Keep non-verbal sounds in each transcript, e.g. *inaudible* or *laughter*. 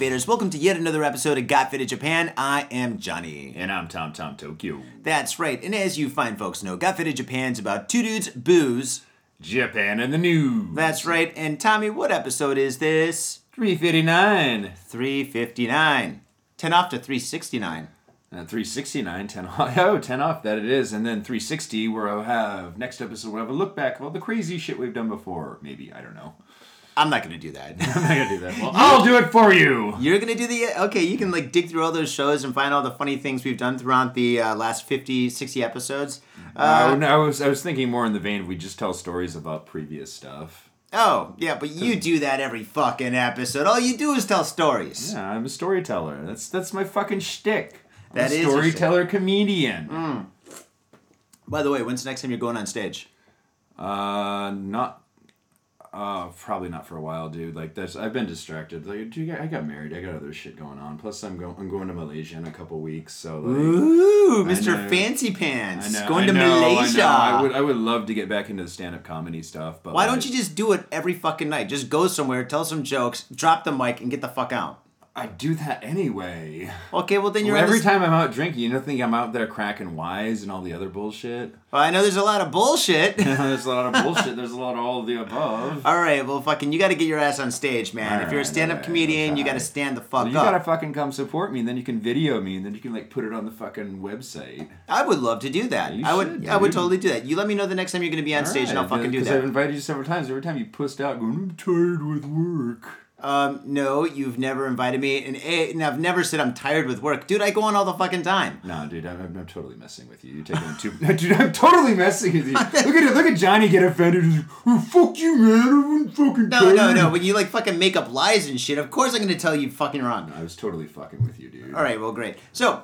Faders? Welcome to yet another episode of Got Faded Japan. I am Johnny. And I'm Tom Tom Tokyo. That's right, and as you fine folks know, Got Faded Japan's about two dudes, booze. Japan and the news. That's right, and Tommy, what episode is this? 359. 359. 10 off to 369. And uh, 369, 10 off. *laughs* Oh, 10 off, that it is. And then 360, where I'll have, next episode, we'll have a look back of all the crazy shit we've done before. Maybe, I don't know. I'm not gonna do that. *laughs* I'm not going to do that. Well, I'll do it for you. You're gonna do the okay. You can like dig through all those shows and find all the funny things we've done throughout the uh, last 50, 60 episodes. Uh, Uh, no, I, was, I was thinking more in the vein of we just tell stories about previous stuff. oh yeah, but you do that every fucking episode. All you do is tell stories. Yeah, I'm a storyteller. That's that's my fucking shtick. I'm That a is storyteller comedian. By the way, when's the next time you're going on stage? Uh, not. Uh, probably not for a while, dude. Like that's I've been distracted. Like, dude, I got married. I got other shit going on. Plus, I'm going. I'm going to Malaysia in a couple weeks. So like, Ooh, Mr. Fancy Pants, know, going I to know, I. Malaysia. I, would. I would love to get back into the stand-up comedy stuff. But Why like, don't you just do it every fucking night? Just go somewhere, tell some jokes, drop the mic, and get the fuck out. I do that anyway. Okay, well then you're Well, every this- time I'm out drinking, you don't think I'm out there cracking wise and all the other bullshit. Well, I know there's a lot of bullshit. *laughs* There's a *laughs* lot of bullshit. There's a lot of all of the above. All right, well, fucking, you got to get your ass on stage, man. All if you're a stand-up all right, comedian, you got to stand the fuck Well, you up. gotta fucking come support me, and then you can video me, and then you can like put it on the fucking website. I would love to do that. You I would. should, I would totally do that. You let me know the next time you're going to be on stage, and I'll fucking do Because I've invited you several times. Every time you pussed out, going, I'm tired with work. Um, no, you've never invited me, and, A, and I've never said I'm tired with work, dude. I go on all the fucking time. No, dude, I'm, I'm, I'm totally messing with you. You're taking too. *laughs* dude, I'm totally messing with you. *laughs* Look at it. Look at Johnny get offended. Like, oh, fuck you, man. I'm fucking No, tired. no, no. When you like fucking make up lies and shit, of course I'm going to tell you fucking wrong. I was totally fucking with you, dude. All right, well, great. So,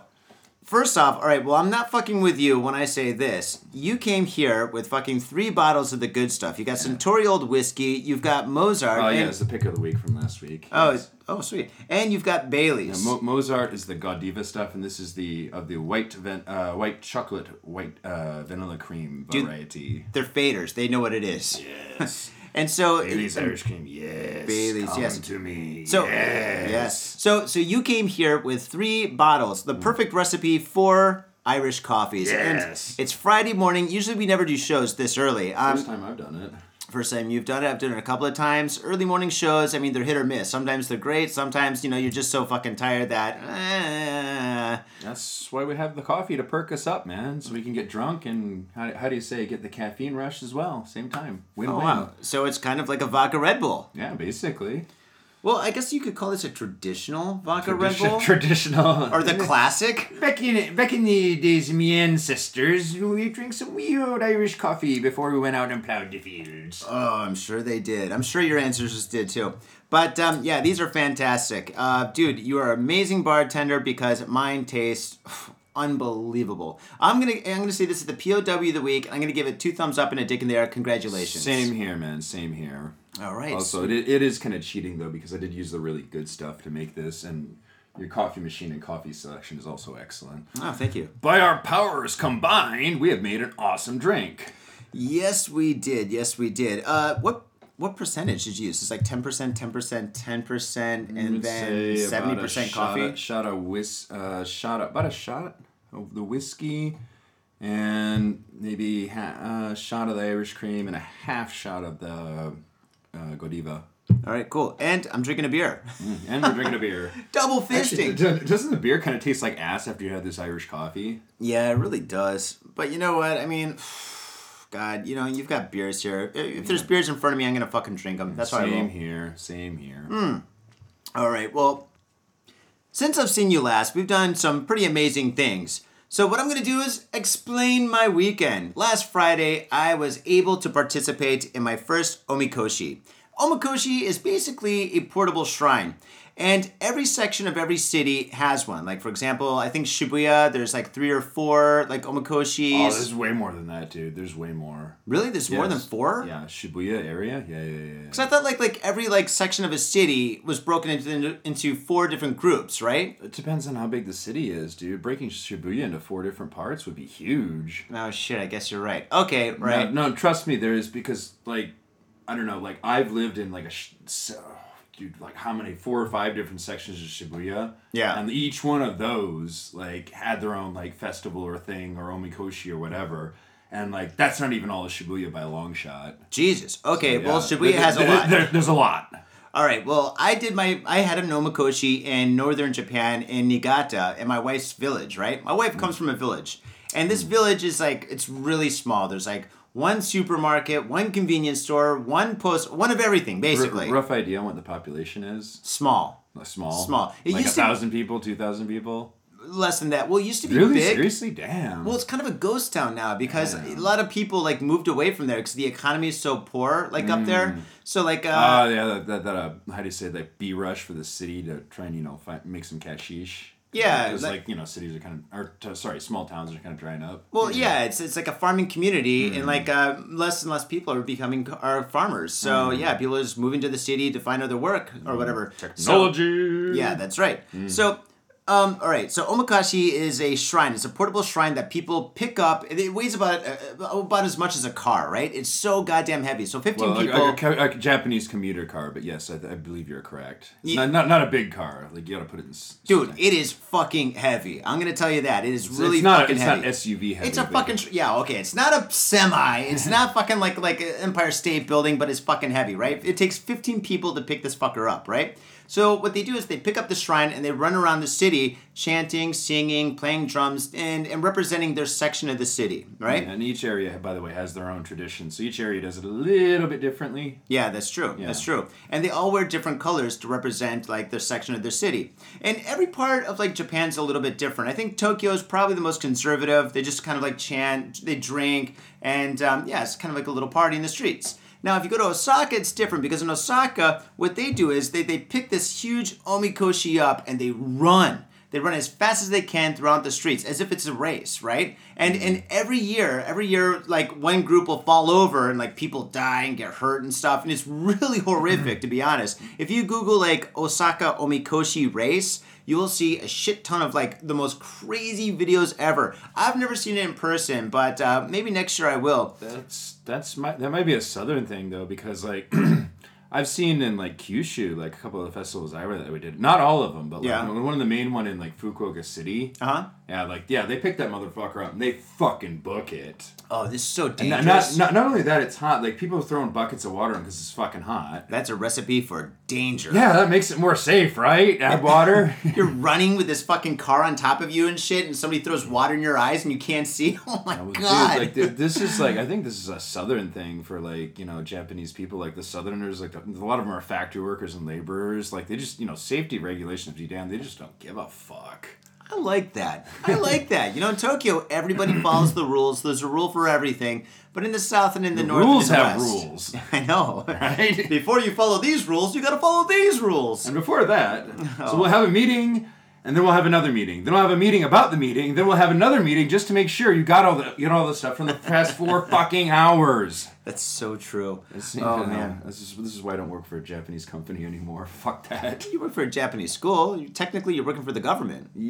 first off, all right, well, I'm not fucking with you when I say this. You came here with fucking three bottles of the good stuff. You got Suntory Old Whiskey, you've got Mozart. Oh yeah, and- it's the pick of the week from last week. oh, Yes. oh, sweet. And you've got Bailey's. Mo- Mozart is the Godiva stuff, and this is the of the white ven- uh, white chocolate white uh, vanilla cream Dude. variety. They're faders. They know what it is. Yes. *laughs* And so Bailey's Irish cream, yes. Bailey's, Come yes. to me. So yes. yes. So so you came here with three bottles, Mm. the perfect recipe for Irish coffees. Yes. And it's Friday morning. Usually we never do shows this early. Um, First time I've done it. First time you've done it, I've done it a couple of times. Early morning shows, I mean, they're hit or miss. Sometimes they're great. Sometimes you know you're just so fucking tired that. eh. That's why we have the coffee to perk us up, man, so we can get drunk and how, how do you say get the caffeine rush as well, same time. Win Oh win. wow! So it's kind of like a vodka Red Bull. Yeah, basically. Well, I guess you could call this a traditional vodka Red Bull, Traditional. or the classic. Back in back in the days my ancestors, we drank some wee old Irish coffee before we went out and plowed the fields. Oh, I'm sure they did. I'm sure your ancestors did too. But um, yeah, these are fantastic. Uh, dude, you are an amazing bartender because mine tastes *sighs* unbelievable. I'm gonna I'm gonna say this is the POW of the week. I'm gonna give it two thumbs up and a dick in the air. Congratulations. Same here, man. Same here. All right. Also, it, it is kind of cheating though because I did use the really good stuff to make this, and your coffee machine and coffee selection is also excellent. Oh, thank you. By our powers combined, we have made an awesome drink. Yes, we did. Yes, we did. Uh, what what percentage did you use? It's like ten percent, ten percent, ten percent, and then 70% coffee. of- Shot of whis, uh, shot of, about a shot of the whiskey, and maybe ha- a shot of the Irish cream and a half shot of the uh, Godiva. All right, cool. And I'm drinking a beer. And we're drinking a beer. *laughs* Double Actually, fisting. d- doesn't the beer kind of taste like ass after you had this Irish coffee? Yeah, it really does. But you know what? I mean, *sighs* God, you know, you've got beers here. If there's beers in front of me, I'm gonna fucking drink them. That's why. Same here. Same here. Hmm. All right. Well, since I've seen you last, we've done some pretty amazing things. So what I'm going to do is explain my weekend. Last Friday, I was able to participate in my first omikoshi. Omikoshi is basically a portable shrine. And every section of every city has one. Like for example, I think Shibuya, there's like three or four like omikoshis. Oh, there's way more than that, dude. There's way more. really? There's more than four? Yeah, Shibuya area. Yeah, yeah, yeah. yeah. I thought like like every like section of a city was broken into into four different groups, right? It depends on how big the city is, dude. Breaking Shibuya into four different parts would be huge. Oh shit, I guess you're right. Okay, right. No, no, trust me, there is because like I don't know, like I've lived in like a sh- so, dude, like how many four or five different sections of Shibuya. Yeah. And each one of those like had their own like festival or thing or omikoshi or whatever. And like that's not even all of Shibuya by a long shot. Jesus. Okay, well, Yeah. Shibuya There- has a lot. there- there's a lot. All right. Well, I did my I had a nomakoshi in northern Japan in Niigata in my wife's village, right? My wife comes mm. from a village. And this village is like it's really small. There's like one supermarket, one convenience store, one post, one of everything basically. R- rough idea on what the population is. Small. Small. Small. It like a thousand people, two thousand people. Less than that. Well, it used to be Really? big. Seriously? Damn. Well, it's kind of a ghost town now because Yeah. a lot of people like moved away from there because the economy is so poor, like up Mm. there. So like, uh, Ah, yeah, that, that, that uh, how do you say that? B rush for the city to try and you know find, make some cashish. Yeah, because like- you know cities are kind of or t- sorry small towns are kind of drying up. Well, yeah, it's it's like a farming community, Mm. and like uh, less and less people are becoming are farmers. So Mm. yeah, people are just moving to the city to find other work or whatever. So- Technology. yeah, that's right. Mm. So. Um, all right, so omikoshi is a shrine. It's a portable shrine that people pick up. It weighs about uh, about as much as a car, right? It's so goddamn heavy. So fifteen Well, people. like a, a Japanese commuter car, but yes, I, I believe you're correct. It's Yeah. not, not not a big car. Like you got to put it in. Dude, it is fucking heavy. I'm gonna tell you that it is really it's not fucking it's heavy. not SUV heavy. It's a fucking tr- yeah. Okay, it's not a semi. It's *laughs* not fucking like like Empire State Building, but it's fucking heavy, right? It takes 15 people to pick this fucker up, right? So what they do is they pick up the shrine and they run around the city, chanting, singing, playing drums, and and representing their section of the city, right? And each area, by the way, has their own tradition. So each area does it a little bit differently. Yeah, that's true. That's true. And they all wear different colors to represent like their section of their city. And every part of like Japan's a little bit different. I think Tokyo is probably the most conservative. They just kind of like chant, they drink, and um, yeah, it's kind of like a little party in the streets. Now, if you go to Osaka, it's different because in Osaka, what they do is they, they pick this huge omikoshi up and they run. They run as fast as they can throughout the streets, as if it's a race, right? And mm-hmm. and every year, every year, like one group will fall over and like people die and get hurt and stuff, and it's really horrific mm-hmm. to be honest. If you Google like Osaka Omikoshi race, you will see a shit ton of like the most crazy videos ever. I've never seen it in person, but uh, maybe next year I will. That's that's my that might be a southern thing though because like *clears throat* I've seen in like Kyushu like a couple of the festivals I were that we did not all of them but like Yeah. one of the main one in like Fukuoka City Uh huh. Yeah like yeah they picked that motherfucker up and they fucking book it Oh, this is so and dangerous. not, not not only that it's hot like people are throwing buckets of water in because it's fucking hot That's a recipe for danger. yeah that makes it more safe right add water *laughs* You're running with this fucking car on top of you and shit, and somebody throws water in your eyes and you can't see. *laughs* Oh my Well, god! Dude, like th- *laughs* this is like I think this is a southern thing for like you know Japanese people like the southerners like a lot of them are factory workers and laborers like they just you know safety regulations be damned they just don't give a fuck. I like that. I like that. You know, in Tokyo, everybody *clears throat* follows the rules. There's a rule for everything. But in the south and in the, north, rules and the have west- rules. *laughs* I know. Right? Before you follow these rules, you got to follow these rules. And before that, Oh. so we'll have a meeting. And then we'll have another meeting. Then we'll have a meeting about the meeting. Then we'll have another meeting just to make sure you got all the you got all the stuff from the past four *laughs* fucking hours. That's so true. It's- oh know, man. this is this is why I don't work for a Japanese company anymore. *laughs* Fuck that. You work for a Japanese school. You, technically, you're working for the government. Y-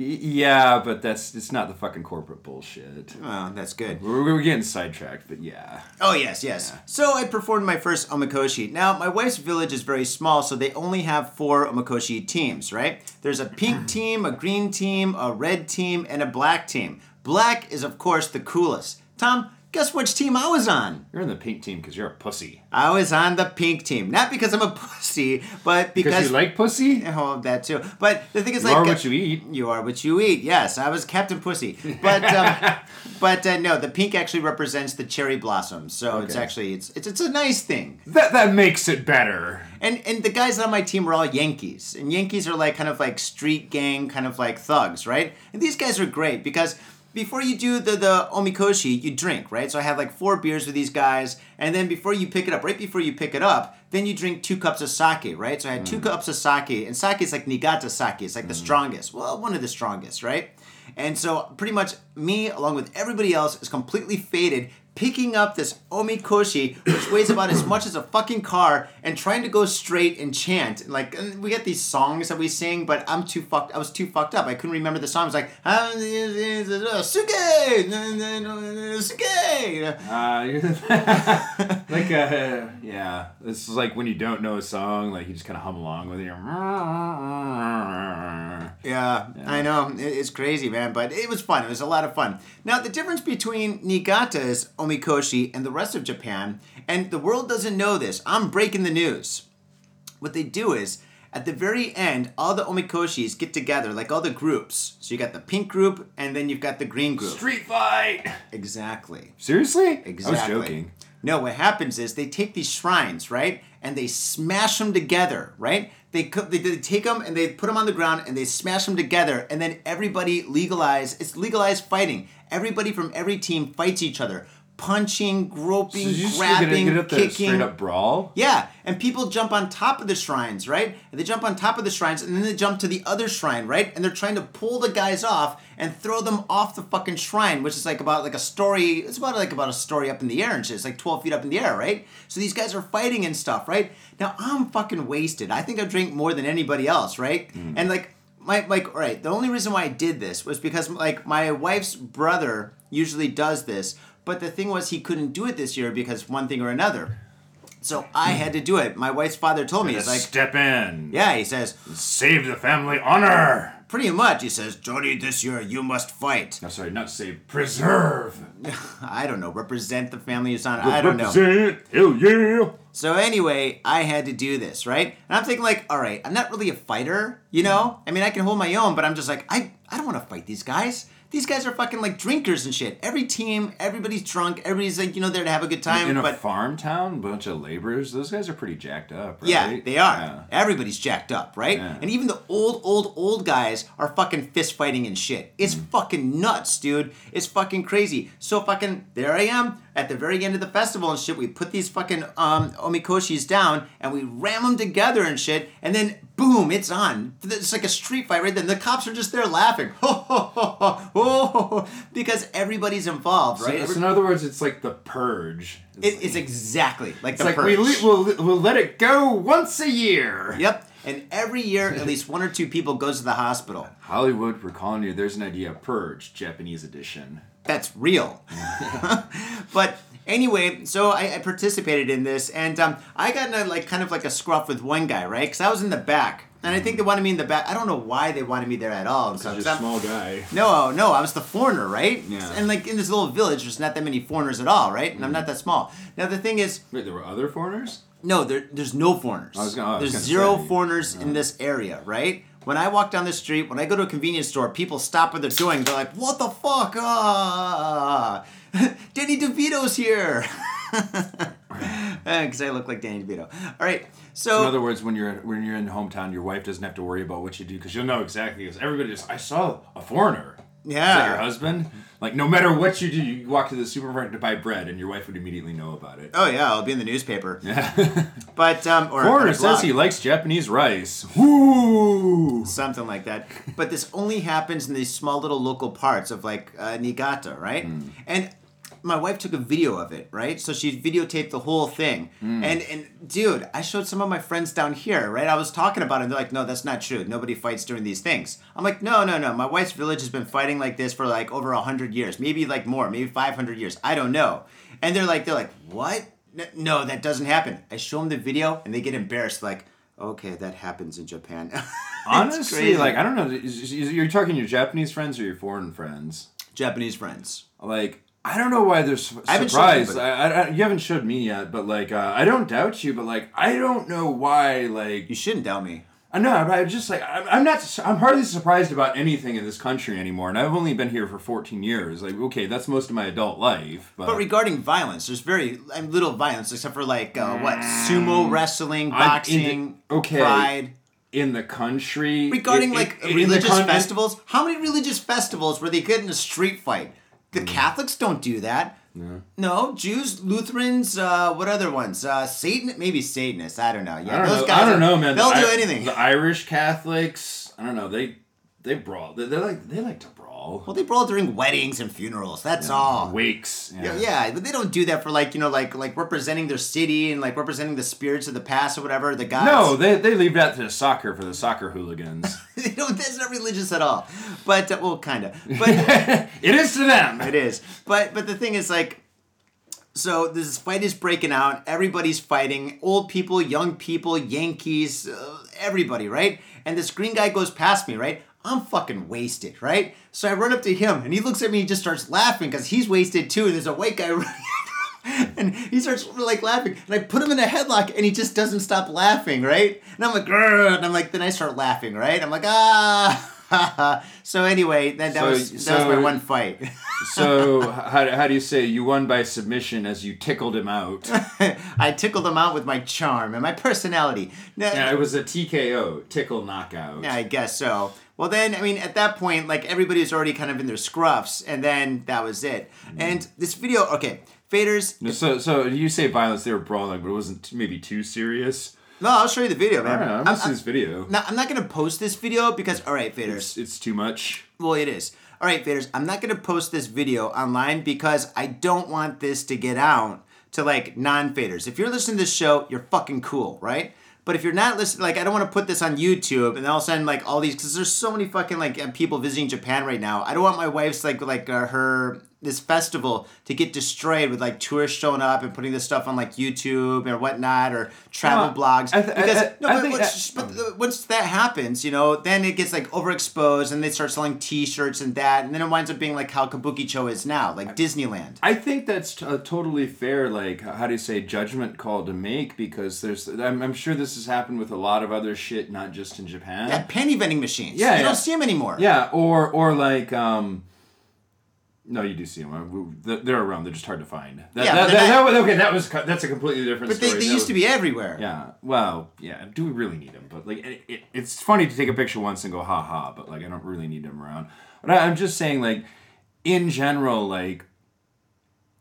yeah, but that's it's not the fucking corporate bullshit. Oh, that's good. We're, we're getting sidetracked, but yeah. Oh yes, yes. So I performed my first omikoshi. Now my wife's village is very small, so they only have four omikoshi teams. Right? There's a pink *clears throat* team, a green team, a red team, and a black team. Black is of course the coolest. Tom, guess which team I was on? You're in the pink team because you're a pussy. I was on the pink team, not because I'm a pussy, but Because because you like pussy? Oh, that too. But the thing is, You like, are uh, what you eat. You are what you eat. Yes, I was Captain Pussy, but um, *laughs* but uh, no, the pink actually represents the cherry blossoms. So it's actually it's, it's it's a nice thing. That that makes it better. And and the guys on my team were all Yankees, and Yankees are like kind of like street gang, kind of like thugs, right? And these guys are great because. Before you do the, the omikoshi, you drink, right? So I had like four beers with these guys, and then before you pick it up, right before you pick it up, then you drink two cups of sake, right? So I had two hmm. cups of sake, and sake is like Niigata sake, it's like the hmm. strongest. Well, one of the strongest, right? And so pretty much me, along with everybody else, is completely faded, picking up this omikoshi, which weighs about as much as a fucking car, and trying to go straight and chant. Like we get these songs that we sing, but I'm too fucked. I was too fucked up. I couldn't remember the song. I was like, Suge. Uh, *laughs* like uh, yeah, this is like when you don't know a song, like you just kind of hum along with your. Yeah, I know. It's crazy, man, but it was fun. It was a lot of fun. Now, the difference between Niigata's omikoshi and the rest of Japan, and the world doesn't know this, I'm breaking the news. What they do is, at the very end, all the omikoshis get together, like all the groups. So you got the pink group, and then you've got the green group. Street fight. Exactly. Seriously? Exactly. I was joking. No, what happens is they take these shrines, right, and they smash them together, right? They they, take them and they put them on the ground and they smash them together, and then everybody legalize. It's legalized fighting. Everybody from every team fights each other, punching, groping, So you just gonna grabbing, get up kicking. straight up brawl. Yeah, and people jump on top of the shrines, right? And they jump on top of the shrines, and then they jump to the other shrine, right? And they're trying to pull the guys off and throw them off the fucking shrine, which is like about like a story. It's about like about a story up in the air and shit. It's like twelve feet up in the air, right? So these guys are fighting and stuff, right? Now I'm fucking wasted. I think I drink more than anybody else, right? And like my like all right the only reason why i did this was because like my wife's brother usually does this but the thing was he couldn't do it this year because one thing or another so i had to do it my wife's father told me he's like step in. yeah he says Save the family honor. pretty much he says jody this year you must fight No, sorry, not save. Preserve. *laughs* i don't know represent the family is on i don't know Represent. Hell yeah. So anyway, I had to do this, right? And I'm thinking like, all right, I'm not really a fighter, you know? I mean, I can hold my own, but I'm just like, I I don't want to fight these guys. These guys are fucking like drinkers and shit. Every team, everybody's drunk. Everybody's like, you know, there to have a good time. In a but farm town, bunch of laborers. Those guys are pretty jacked up, right? yeah, they are. Yeah. Everybody's jacked up, right? Yeah. And even the old, old, old guys are fucking fist fighting and shit. It's Mm. fucking nuts, dude. It's fucking crazy. So fucking there I am at the very end of the festival and shit. We put these fucking um, omikoshis down and we ram them together and shit. And then boom, it's on. It's like a street fight right then. The cops are just there laughing, ho ho ho ho, ho, because everybody's involved, right? so Every- in other words, it's like the purge. it, it's exactly like It's the like we purge. le- we'll, we'll let it go once a year. Yep. And every year, at least one or two people goes to the hospital. Hollywood, we're calling you. There's an idea. Purge, Japanese edition. That's real. *laughs* *laughs* but anyway, so I, I participated in this, and um, I got in a, like kind of like a scruff with one guy, right? Because I was in the back, and I think they wanted me in the back. I don't know why they wanted me there at all. and stuff, Such 'cause a small guy. no, no, I was the foreigner, right? Yeah. And like in this little village, there's not that many foreigners at all, right? And Mm-hmm. I'm not that small. Now the thing is, Wait, there were other foreigners? no, there, there's no foreigners. I was gonna- I was there's gonna zero say. foreigners in this area, right? When I walk down the street, when I go to a convenience store, people stop what they're doing. They're like, "What the fuck? Ah, *laughs* Danny DeVito's here." *laughs* Because I look like Danny DeVito. All right, so In other words, when you're when you're in hometown, your wife doesn't have to worry about what you do because you'll know exactly. Because everybody just, I saw a foreigner. Is that yeah, your husband? Like no matter what you do, you walk to the supermarket to buy bread, and your wife would immediately know about it. oh yeah, I'll be in the newspaper. Yeah. *laughs* But um, or Foreigner says he likes Japanese rice. Woo! something like that. But this only happens in these small little local parts of like uh, Niigata, right? Hmm. And my wife took a video of it, right? So she videotaped the whole thing. Hmm. And and dude, I showed some of my friends down here, right? I was talking about it, and they're like, "No, that's not true. Nobody fights during these things." I'm like, "No, no, no. My wife's village has been fighting like this for like over a hundred years, maybe like more, maybe five hundred years. I don't know." And they're like, "They're like, what? No, that doesn't happen." I show them the video, and they get embarrassed, like. Okay, that happens in Japan. *laughs* Honestly, crazy. like I don't know. You're talking your Japanese friends or your foreign friends? Japanese friends. Like I don't know why they're su- I surprised. anybody. I, I, you haven't showed me yet, but like uh, I don't doubt you. But like I don't know why. Like You shouldn't doubt me. I know, but I'm just like I'm, I'm not. su- I'm hardly surprised about anything in this country anymore, and I've only been here for 14 years. Like okay, that's most of my adult life. But, But regarding violence, there's very little violence except for like uh, what sumo wrestling, Mm. I'm in the- boxing, okay. pride. in the country, Regarding in- like in religious festivals, how many religious festivals where they get in a street fight? The Mm. Catholics don't do that. No, No, Jews, Lutherans, uh, what other ones? Uh, Satan, maybe Satanists. I don't know. Yeah, I don't those know. guys. I don't are- know, man. They'll the, do anything. The Irish Catholics, I don't know. They they brawl. They, they like they like to brawl. Well, they brawl during weddings and funerals. That's all. Wakes. Yeah, yeah, but they don't do that for like you know like like representing their city and like representing the spirits of the past or whatever. The gods. No, they, they leave that to the soccer for the soccer hooligans. *laughs* they don't. That's not religious at all. But uh, well, kind of. But *laughs* it is to them. *laughs* it is. But but the thing is like. So this fight is breaking out. Everybody's fighting. Old people, young people, Yankees, uh, everybody, right? And this green guy goes past me, right? I'm fucking wasted, right? So I run up to him, and he looks at me and just starts laughing because he's wasted too. And there's a white guy *laughs* running and he starts like laughing, and I put him in a headlock, and he just doesn't stop laughing, right? And I'm like, and I'm like, then I start laughing, right? I'm like, ah. *laughs* so anyway, that, that So- was that so- was my one fight. *laughs* So how, how do you say you won by submission as you tickled him out? I tickled him out with my charm and my personality. Now- Yeah, it was a TKO, tickle knockout. Yeah, I guess so. Well, then, I mean, at that point, like everybody was already kind of in their scruffs, and then that was it. Mm. And this video, okay, faders. No, So, so you say violence, they were brawling, but it wasn't maybe too serious. No, I'll show you the video, man. don't know. I'm I'm, gonna see this video. no, I'm not gonna post this video because, all right, faders. It's, it's too much. Well, it is. All right, faders. I'm not gonna post this video online because I don't want this to get out to like non-faders. If you're listening to this show, you're fucking cool, right? But if you're not listening, like I don't want to put this on YouTube and then all of a sudden like all these because there's so many fucking like people visiting Japan right now. I don't want my wife's like like uh, her this festival to get destroyed with like tourists showing up and putting this stuff on like YouTube or whatnot or travel blogs. Th- because I- no, I but, once, that- but the- once that happens, you know, then it gets like overexposed and they start selling T-shirts and that, and then it winds up being like how Kabukicho is now, like Disneyland. I think that's t- a totally fair, like, how do you say, judgment call to make because there's, I'm, I'm sure this has happened with a lot of other shit, not just in Japan. Yeah, penny vending machines. Yeah, you yeah. don't see them anymore. Yeah, or or like um no, you do see them. Uh, they're around. They're just hard to find. That, Yeah, that, that- not- that okay, that was that's a completely different but they, story. they That used to be everywhere. Yeah. Well, yeah. Do we really need them? But like, it, it, it's funny to take a picture once and go ha ha. But like, I don't really need them around. But I, I'm just saying, like, in general, like,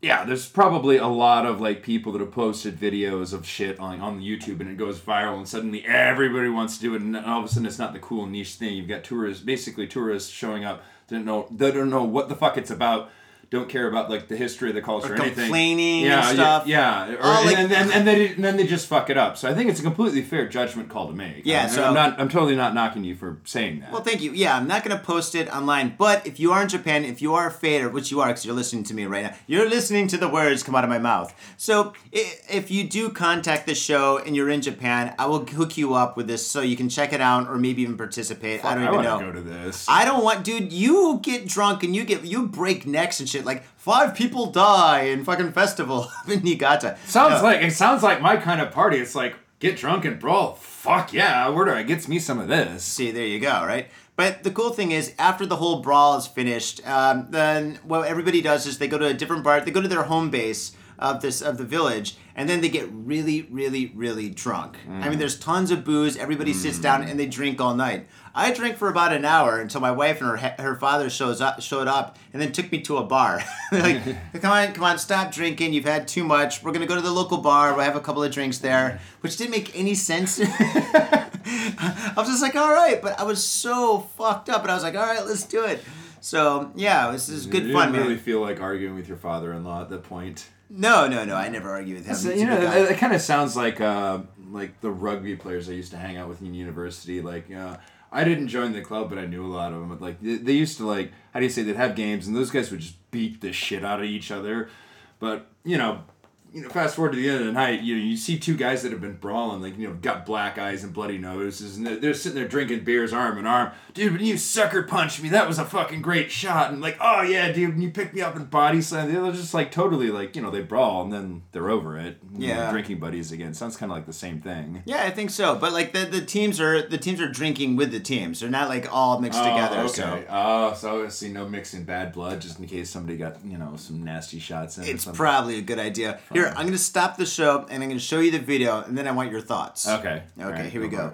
yeah, there's probably a lot of like people that have posted videos of shit on on YouTube and it goes viral and suddenly everybody wants to do it and all of a sudden it's not the cool niche thing. You've got tourists, basically tourists showing up, don't know, they don't know what the fuck it's about. Don't care about like the history of the culture or, Or anything. complaining and yeah, stuff. Yeah, yeah. Or, Oh, like- and, and, and then and then they just fuck it up. So I think it's a completely fair judgment call to make. Yeah, I'm, so- I'm not. I'm totally not knocking you for saying that. Well, thank you. Yeah, I'm not going to post it online, but if you are in Japan, if you are a fader, which you are because you're listening to me right now, you're listening to the words come out of my mouth. So if you do contact the show and you're in Japan, I will hook you up with this so you can check it out or maybe even participate. I don't even want know. to go to this. I don't want, dude. You get drunk and you get you break necks and shit. Like five people die in fucking festival *laughs* in Niigata. sounds No. like it sounds like my kind of party. It's like get drunk and brawl. Fuck yeah! Where do I gets me some of this? See, there you go, right? But the cool thing is, after the whole brawl is finished, um, then what everybody does is they go to a different bar. They go to their home base of this of the village, and then they get really, really, really drunk. I mean, there's tons of booze. Everybody sits down and they drink all night. I drank for about an hour until my wife and her her father shows up showed up, and then took me to a bar. *laughs* like, *laughs* come on, come on, stop drinking. You've had too much. We're gonna go to the local bar. We'll have a couple of drinks there, which didn't make any sense. *laughs* I was just like, all right, but I was so fucked up, and I was like, all right, let's do it. So yeah, this is good you fun, didn't man. really feel like arguing with your father-in-law at that point. No, no, no, I never argue with him. So, you know, it, it kind of sounds like uh, like the rugby players I used to hang out with in university. Like, uh, I didn't join the club, but I knew a lot of them. But like, they, they used to like, how do you say? They'd have games, and those guys would just beat the shit out of each other. But you know, you know, fast forward to the end of the night, you know, you see two guys that have been brawling, like you know, got black eyes and bloody noses, and they're, they're sitting there drinking beers, arm in arm. Dude, when you sucker punched me, that was a fucking great shot, and like, oh yeah, dude, when you picked me up and body slam, they're just like totally like, you know, they brawl and then they're over it. Yeah. drinking buddies again. Sounds kind of like the same thing. yeah, I think so. But like the, the teams are the teams are drinking with the teams. They're not like all mixed oh, together. Oh, So okay. Oh, so see, no mixing bad blood, just in case somebody got you know some nasty shots in. it's probably a good idea. Here, I'm gonna stop the show and I'm gonna show you the video, and then I want your thoughts. okay. Okay, right, here we go.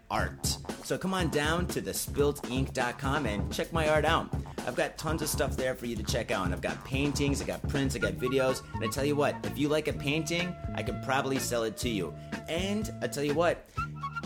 art. So come on down to thespiltink.com and check my art out. I've got tons of stuff there for you to check out. And I've got paintings, I got prints, I got videos. And I tell you what, if you like a painting, I could probably sell it to you. And I tell you what,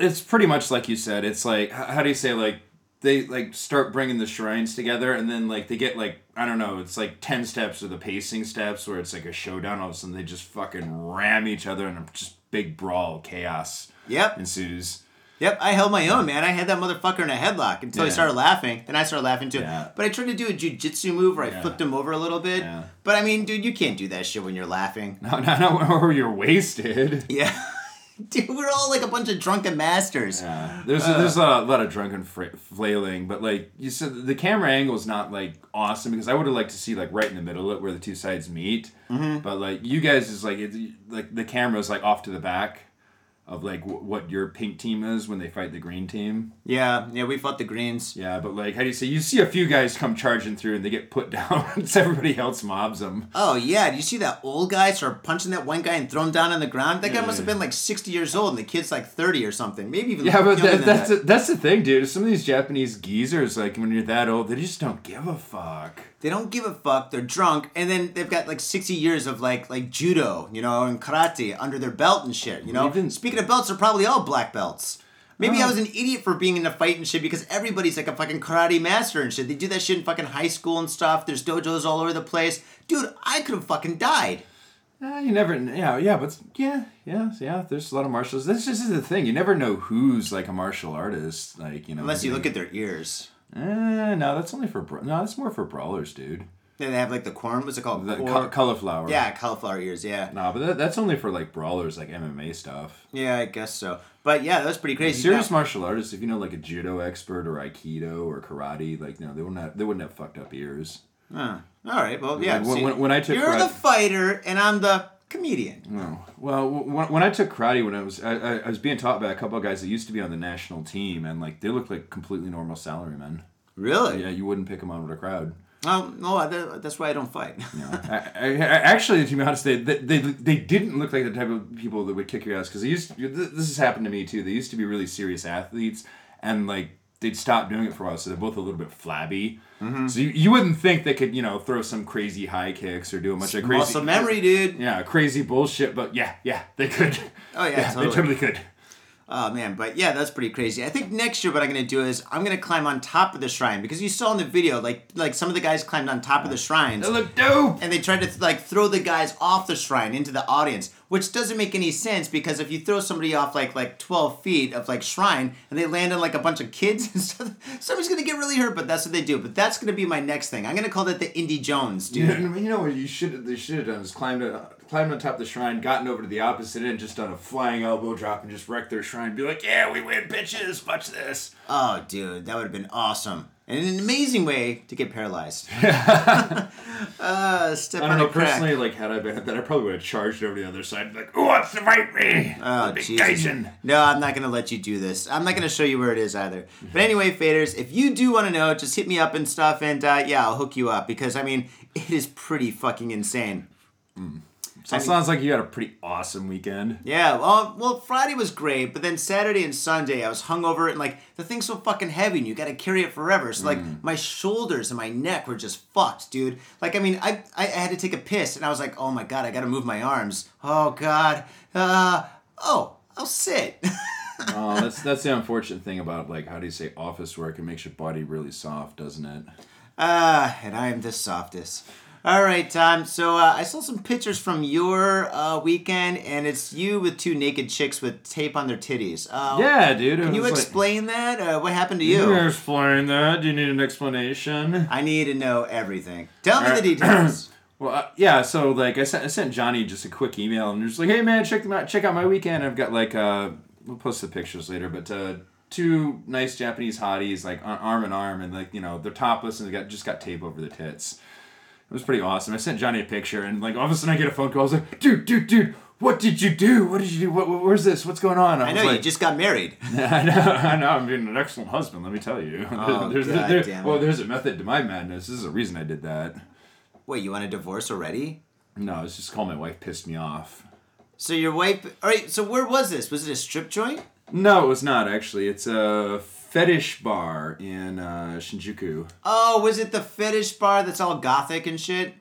It's pretty much like you said. It's like how do you say like they like start bringing the shrines together and then like they get like I don't know. It's like ten steps or the pacing steps where it's like a showdown. All of a sudden they just fucking ram each other and a just big brawl, chaos Yep. ensues. Yep, I held my own, man. I had that motherfucker in a headlock until he started laughing. Then I started laughing too. Yeah. But I tried to do a jujitsu move where I Yeah. flipped him over a little bit. Yeah. But I mean, dude, you can't do that shit when you're laughing. No, *laughs* no, no, or you're wasted. Yeah. *laughs* *laughs* dude, we're all like a bunch of drunken masters. Yeah, there's a, there's a lot of drunken fra- flailing, but like you said, the camera angle is not like awesome because I would have liked to see like right in the middle of it where the two sides meet. Mm-hmm. But like you guys is like it, like the camera's like off to the back of like w- what your pink team is when they fight the green team. Yeah, yeah, we fought the greens. Yeah, but like how do you say you see a few guys come charging through and they get put *laughs* down, everybody else mobs them. Oh yeah, do you see that old guy start punching that one guy and throw him down on the ground? That guy Yeah. must have been like sixty years old, and the kid's like thirty or something, maybe even. Yeah, but that, that's that. the, that's the thing, dude. Some of these Japanese geezers, like when you're that old, they just don't give a fuck. They don't give a fuck. They're drunk, and then they've got like sixty years of like like judo, you know, and karate under their belt and shit. You know. Even- Speaking of belts, they're probably all black belts. Maybe I Oh. was an idiot for being in a fight and shit because everybody's like a fucking karate master and shit. They do that shit in fucking high school and stuff. There's dojos all over the place. Dude, I could have fucking died. Uh, you never, yeah, yeah, but yeah, yeah, yeah. There's a lot of martials. This just is the thing. You never know who's like a martial artist, like you know. Unless you look at their ears. Eh, no, that's only for bra- no. That's more for brawlers, dude. Then they have like the corn. What's it called? The Corn- ca- cauliflower. yeah, cauliflower ears. Yeah. No, but that, that's only for like brawlers, like MMA stuff. Yeah, I guess so. But yeah, that was pretty crazy. Serious Now- martial artists, if you know like a judo expert or aikido or karate, like no, they wouldn't have they wouldn't have fucked up ears. Huh. All right. Well, yeah. Like, when- when- when I took you're karate- the fighter, and I'm the comedian. No. Well, when, when I took karate, when I was I, I, I was being taught by a couple of guys that used to be on the national team, and like they looked like completely normal salarymen. Really? Yeah, you wouldn't pick them out of a crowd. Oh no, that, that's why I don't fight. *laughs* Know, I, I, I, actually, to be honest, they, they they they didn't look like the type of people that would kick your ass because they used. To, this has happened to me too. They used to be really serious athletes, and like they'd stop doing it for a while, so they're both a little bit flabby. Mm-hmm. So you, you wouldn't think they could you know throw some crazy high kicks or do a bunch of crazy Muscle memory, dude. Yeah, crazy bullshit, but yeah, yeah, they could. Oh, *laughs* yeah, they totally. totally could. Oh man, but yeah, that's pretty crazy. I think next year what I'm gonna do is I'm gonna climb on top of the shrine because you saw in the video, like like some of the guys climbed on top of the shrines. They look dope. and they tried to like throw the guys off the shrine into the audience, which doesn't make any sense because if you throw somebody off like like twelve feet of like shrine and they land on like a bunch of kids *laughs* and stuff, somebody's gonna get really hurt. But that's what they do. But that's gonna be my next thing. I'm gonna call that the indy Jones, You dude. know, you know what you should they should have done is climbed uh, climbed on top of the shrine, gotten over to the opposite end, just done a flying elbow drop and just wrecked their shrine. Be like, yeah, we win, bitches. Watch this. Oh, dude, that would have been awesome. And an amazing way to get paralyzed. *laughs* uh, step I don't know personally, like had I been that, I probably would have charged over to the other side, like, who wants to fight me? Oh, Jesus. No, I'm not going to let you do this. I'm not going to show you where it is either. But anyway, faders, if you do want to know, just hit me up and stuff, and uh, yeah, I'll hook you up because I mean, it is pretty fucking insane. So it sounds like you had a pretty awesome weekend. Yeah, well, well, Friday was great, but then Saturday and Sunday I was hungover and like the thing's so fucking heavy and you got to carry it forever. So like my shoulders and my neck were just fucked, dude. Like I mean, I I had to take a piss and I was like, oh my god, I got to move my arms. Oh god, uh, oh, I'll sit. *laughs* Oh, that's that's the unfortunate thing about like how do you say office work? It makes your body really soft, doesn't it? Ah, and I am the softest. All right, Tom. So uh, I saw some pictures from your uh, weekend, and it's you with two naked chicks with tape on their titties. Uh, Yeah, dude. Can you was like- explain that? Uh, what happened to You you? explain that. Do you need an explanation? I need to know everything. Tell me All the details. *clears throat* Well, uh, yeah. So like, I sent I sent Johnny just a quick email and just like, hey man, check them out. Check out my weekend. I've got like uh, we'll post the pictures later, but uh, two nice Japanese hotties like arm in arm and like you know they're topless and they got just got tape over their tits. It was pretty awesome. I sent Johnny a picture and like all of a sudden I get a phone call. I was like, dude, dude, dude. What did you do? What did you do? What, where's this? What's going on? I was know you just got married. *laughs* I know, I know. I'm being an excellent husband. Let me tell you. Oh, *laughs* there's, God there- damn well, there's a method to my madness. This is a reason I did that. Wait, you want a divorce already? No, it's just called my wife pissed me off. So your wife. All right. So where was this? Was it a strip joint? No, it was not actually. It's a fetish bar in uh, Shinjuku. Oh, was it the fetish bar that's all gothic and shit?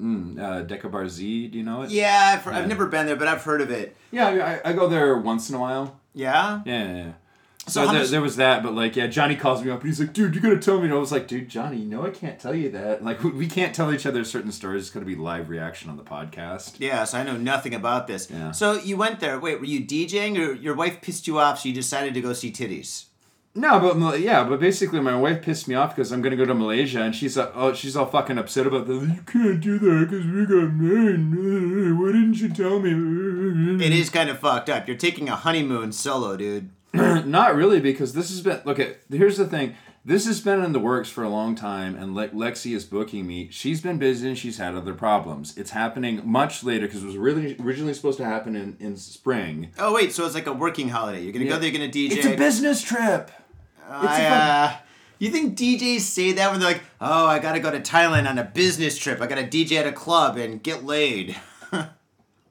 Mm, uh, Deca Bar Z, do you know it? Yeah, I've, I've never been there, but I've heard of it. Yeah, I, I go there once in a while. Yeah. Yeah, yeah, yeah. So So, there, much- there was that, but like, yeah, Johnny calls me up and he's like, dude, you gotta tell me. And I was like, dude, Johnny, no, I can't tell you that. Like, we, we can't tell each other certain stories. It's gonna be live reaction on the podcast. Yeah, so I know nothing about this. Yeah. So you went there. Wait, were you DJing or your wife pissed you off so you decided to go see titties? No, but yeah, but basically, my wife pissed me off because I'm gonna go to Malaysia, and she's uh, oh, she's all fucking upset about that. You can't do that because we got married. *laughs* Why didn't you tell me? It is kind of fucked up. You're taking a honeymoon solo, dude. *clears throat* Not really, because this has been. Look at here's the thing. This has been in the works for a long time, and Le- Lexi is booking me. She's been busy and she's had other problems. It's happening much later because it was really originally supposed to happen in, in spring. Oh wait, so it's like a working holiday. You're gonna go there, you're gonna DJ. It's a business trip. I, uh, you think DJs say that when they're like, "Oh, I gotta go to Thailand on a business trip. I gotta DJ at a club and get laid." *laughs*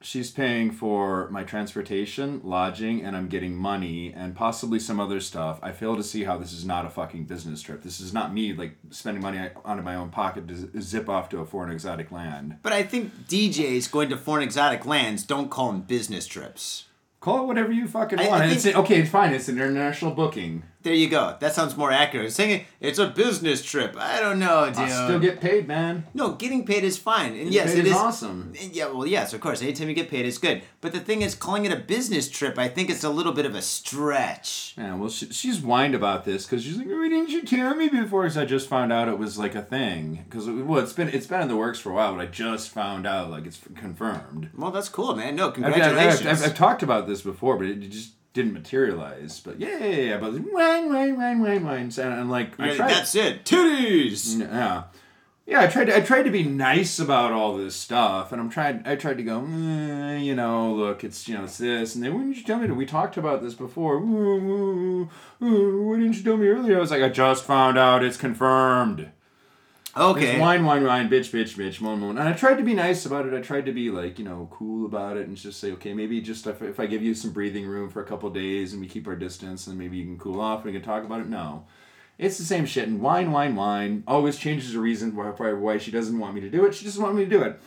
She's paying for my transportation, lodging, and I'm getting money and possibly some other stuff. I fail to see how this is not a fucking business trip. This is not me like spending money out of my own pocket to zip off to a foreign exotic land. But I think DJs going to foreign exotic lands don't call them business trips. Call it whatever you fucking I- want. I it's think- okay, fine. It's an international booking. There you go. That sounds more accurate. Saying it's a business trip. I don't know, dude. I still get paid, man. no, getting paid is fine, and Getting yes, paid it is is awesome. Yeah, well, yes, of course. Anytime you get paid, it's good. But the thing is, calling it a business trip, I think it's a little bit of a stretch. Yeah, well, she, she's whined about this because she's like, "Why didn't you tell me before?" Because I just found out it was like a thing. Because well, it's been it's been in the works for a while, but I just found out like it's confirmed. Well, that's cool, man. No, I've, I've, congratulations. I've, I've, I've talked about this before, but it just didn't materialize. But yeah, yeah, yeah. But whine, whine, whine, whine, whine. And I'm like, I tried. that's it. Titties. Yeah. Yeah, I tried. To, I tried to be nice about all this stuff, and I'm trying. I tried to go, "Mm, you know, look, it's you know, it's this, and then did you tell me that we talked about this before? Ooh, ooh, ooh, Why didn't you tell me earlier? I was like, I just found out. It's confirmed. Okay. Wine, wine, wine, bitch, bitch, bitch, moan, moan. And I tried to be nice about it. I tried to be like, you know, cool about it and just say, okay, maybe just if, if I give you some breathing room for a couple days and we keep our distance and maybe you can cool off and we can talk about it. No. It's the same shit. And wine, wine, wine always changes the reason why, why, she doesn't want me to do it. She doesn't want me to do it.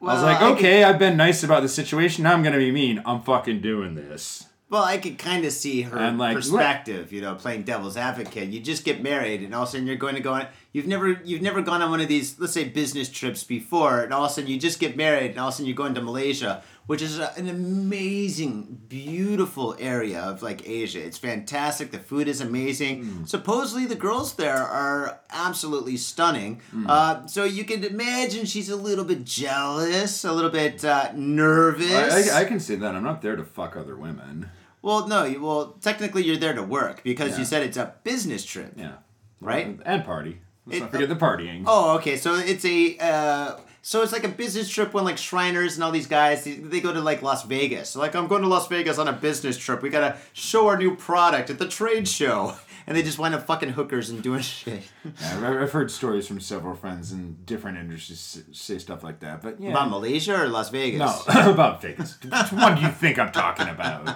I was Well, like, I okay, I've been nice about the situation. Now I'm going to be mean. I'm fucking doing this. Well, I could kind of see her And, like, perspective, you know, playing devil's advocate. You just get married, and all of a sudden you're going to go on. you've never you've never gone on one of these let's say business trips before, and all of a sudden you just get married, and all of a sudden you're going to Malaysia, which is a, an amazing, beautiful area of like Asia. It's fantastic. The food is amazing. Supposedly the girls there are absolutely stunning. Uh, so you can imagine she's a little bit jealous, a little bit uh, nervous. I, I, I can say that I'm not there to fuck other women. Well, no. you- Well, technically, you're there to work because Yeah. you said it's a business trip. Yeah. Right? And party. Let's It- not forget the partying. Oh, okay. So it's a. Uh, so it's like a business trip when like Shriners and all these guys they, they go to like Las Vegas. So, like I'm going to Las Vegas on a business trip. We gotta show our new product at the trade show, *laughs* and they just wind up fucking hookers and doing *laughs* shit. Yeah, I've- heard stories from several friends in different industries say stuff like that. But yeah. About Malaysia or Las Vegas? no, *laughs* about Vegas. Which one do you think I'm talking about?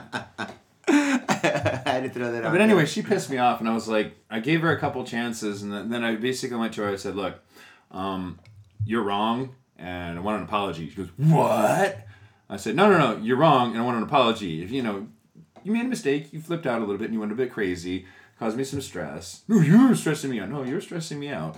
I had to throw that out. But anyway, she pissed me off, and I was like, I gave her a couple chances, and then, then I basically went to her. And I said, "Look, um, you're wrong, and I want an apology." She goes, "What?" I said, "No, no, no, you're wrong, and I want an apology. If you know, you made a mistake, you flipped out a little bit, and you went a bit crazy, caused me some stress. No, you're stressing me out. No, you're stressing me out."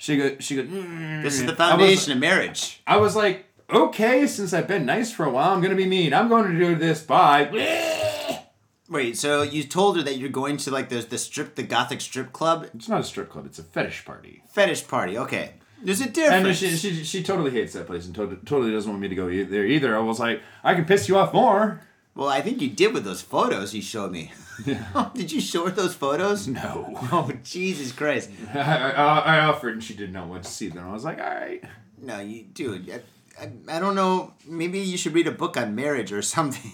She go, she goes, mm. This is the I was- foundation of marriage. I was like, okay, since I've been nice for a while, I'm gonna be mean. I'm going to do this. Bye. *laughs* Wait, so you told her that you're going to like the the strip, the gothic strip club It's not a strip club. It's a fetish party. fetish party? Okay, there's a difference. And difference. she, she, she totally hates that place and totally, totally doesn't want me to go e- there either. I was like, I can piss you off more. well, I think you did with those photos you showed me. *laughs* did you show her those photos? No. *laughs* Oh Jesus Christ! I, I, I offered and she did not want to see them. I was like, all right. No, you, dude. I, I, I don't know. Maybe you should read a book on marriage or *laughs* something.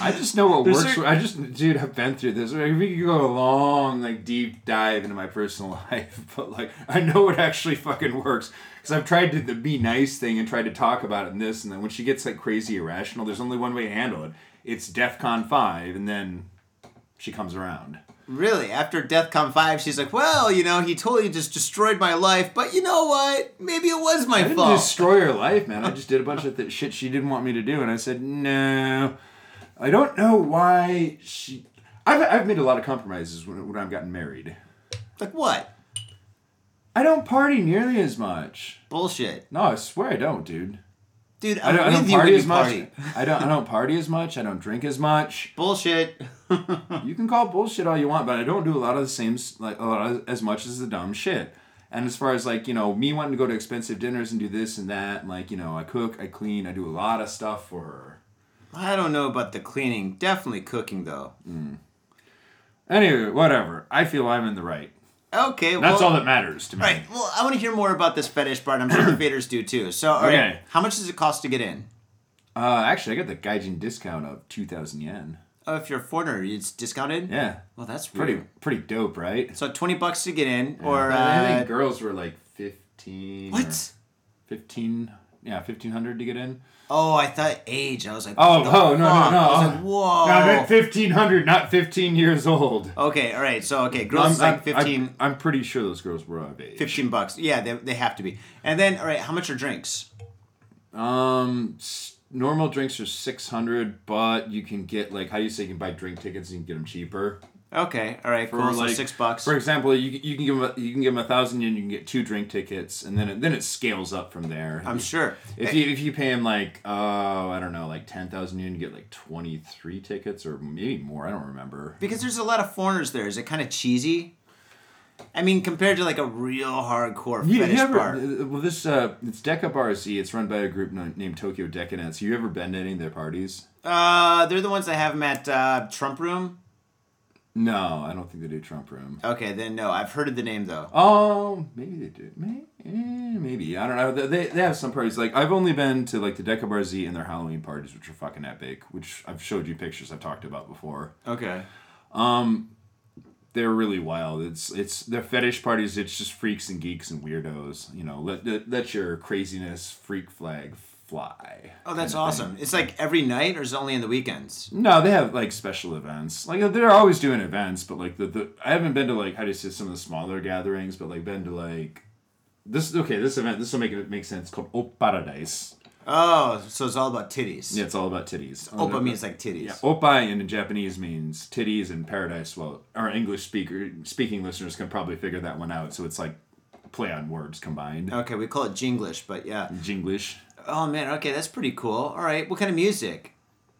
I just know what There's works. cer- for, I just, dude, I've been through this. Like, we could go a long, like, deep dive into my personal *laughs* life, but like, I know what actually fucking works because I've tried to the be nice thing and tried to talk about it and this, and then when she gets like crazy irrational, there's only one way to handle it. It's DefCon five, and then she comes around. really, after DEFCON five, she's like, "Well, you know, he totally just destroyed my life, but you know what? Maybe it was my I didn't fault." destroy her life, man. I just did a bunch of th- shit she didn't want me to do, and I said no. I don't know why she. I've, I've made a lot of compromises when, when I've gotten married. like what? I don't party nearly as much. Bullshit, No, I swear I don't, dude. dude. I I'm don't, I with don't you when party you as much. party. I don't. I don't party as much. I don't drink as much. Bullshit. *laughs* You can call bullshit all you want, but I don't do a lot of the same, like a lot of, as much as the dumb shit. And as far as like you know, me wanting to go to expensive dinners and do this and that, and like you know, I cook, I clean, I do a lot of stuff for her. I don't know about the cleaning. Definitely cooking though. Anyway, whatever. I feel I'm in the right. Okay, That's well, all that matters to me. Right. Well, I want to hear more about this fetish part. I'm sure the *clears throat* faders do too. So, all right. Okay. How much does it cost to get in? Uh, actually, I got the Gaijin discount of two thousand yen. Oh, if you're a foreigner, it's discounted. Yeah, Well, that's pretty weird. pretty dope, right? So twenty bucks to get in, or But I uh, think girls were like fifteen. what? Fifteen. Yeah, fifteen hundred to get in. Oh, I thought age. I was like, Oh, oh, no, no, fuck? no. I was like, whoa. No, I meant fifteen hundred, not fifteen years old. okay, all right. So, okay, girls I'm, like 15, I'm, I'm pretty sure those girls were of age. 15 bucks. Yeah, they, they have to be. And then, all right, how much are drinks? Um, s- normal drinks are six hundred, but you can get like how do you say you can buy drink tickets and you can get them cheaper. Okay, all right, cool. so six bucks. For example, you, you can give them a, you can give them a thousand yen, you can get two drink tickets, and then it, then it scales up from there. I'm sure. If you if you pay them like oh I don't know like ten thousand yen, you get like twenty three tickets or maybe more. I don't remember. Because there's a lot of foreigners there. Is it kind of cheesy? I mean, compared to like a real hardcore You, fetish you ever, bar. uh, well, this uh, it's Deca Bar Z. It's run by a group named Tokyo Decadence. You ever been to any of their parties? Uh, they're the ones that have them at uh, Trump Room. No, I don't think they do Trump Room. Okay, then no. I've heard of the name though. Oh, maybe they do. Maybe, eh, maybe I don't know. They- They, they have some parties. Like I've only been to like the Deca Bar Z and their Halloween parties, which are fucking epic. Which I've showed you pictures I've talked about before. Okay. Um, They're really wild. It's it's their fetish parties. It's just freaks and geeks and weirdos. You know, let let, let your craziness freak flag fly. Oh, that's awesome. It's like every night, or is it only in the weekends? No, they have like special events. Like uh, they're always doing events, but like the, the I haven't been to like how do you say some of the smaller gatherings, but like been to like this okay, this event this will make it make sense called Op Paradise. Oh, so it's all about titties. Yeah, it's all about titties. Opa means like titties. Yeah, Oppai in Japanese means titties and paradise. Well, our English speaker speaking listeners can probably figure that one out. So it's like play on words combined. Okay, we call it Jinglish, but yeah. Jinglish. Oh man, okay, that's pretty cool. All right, what kind of music?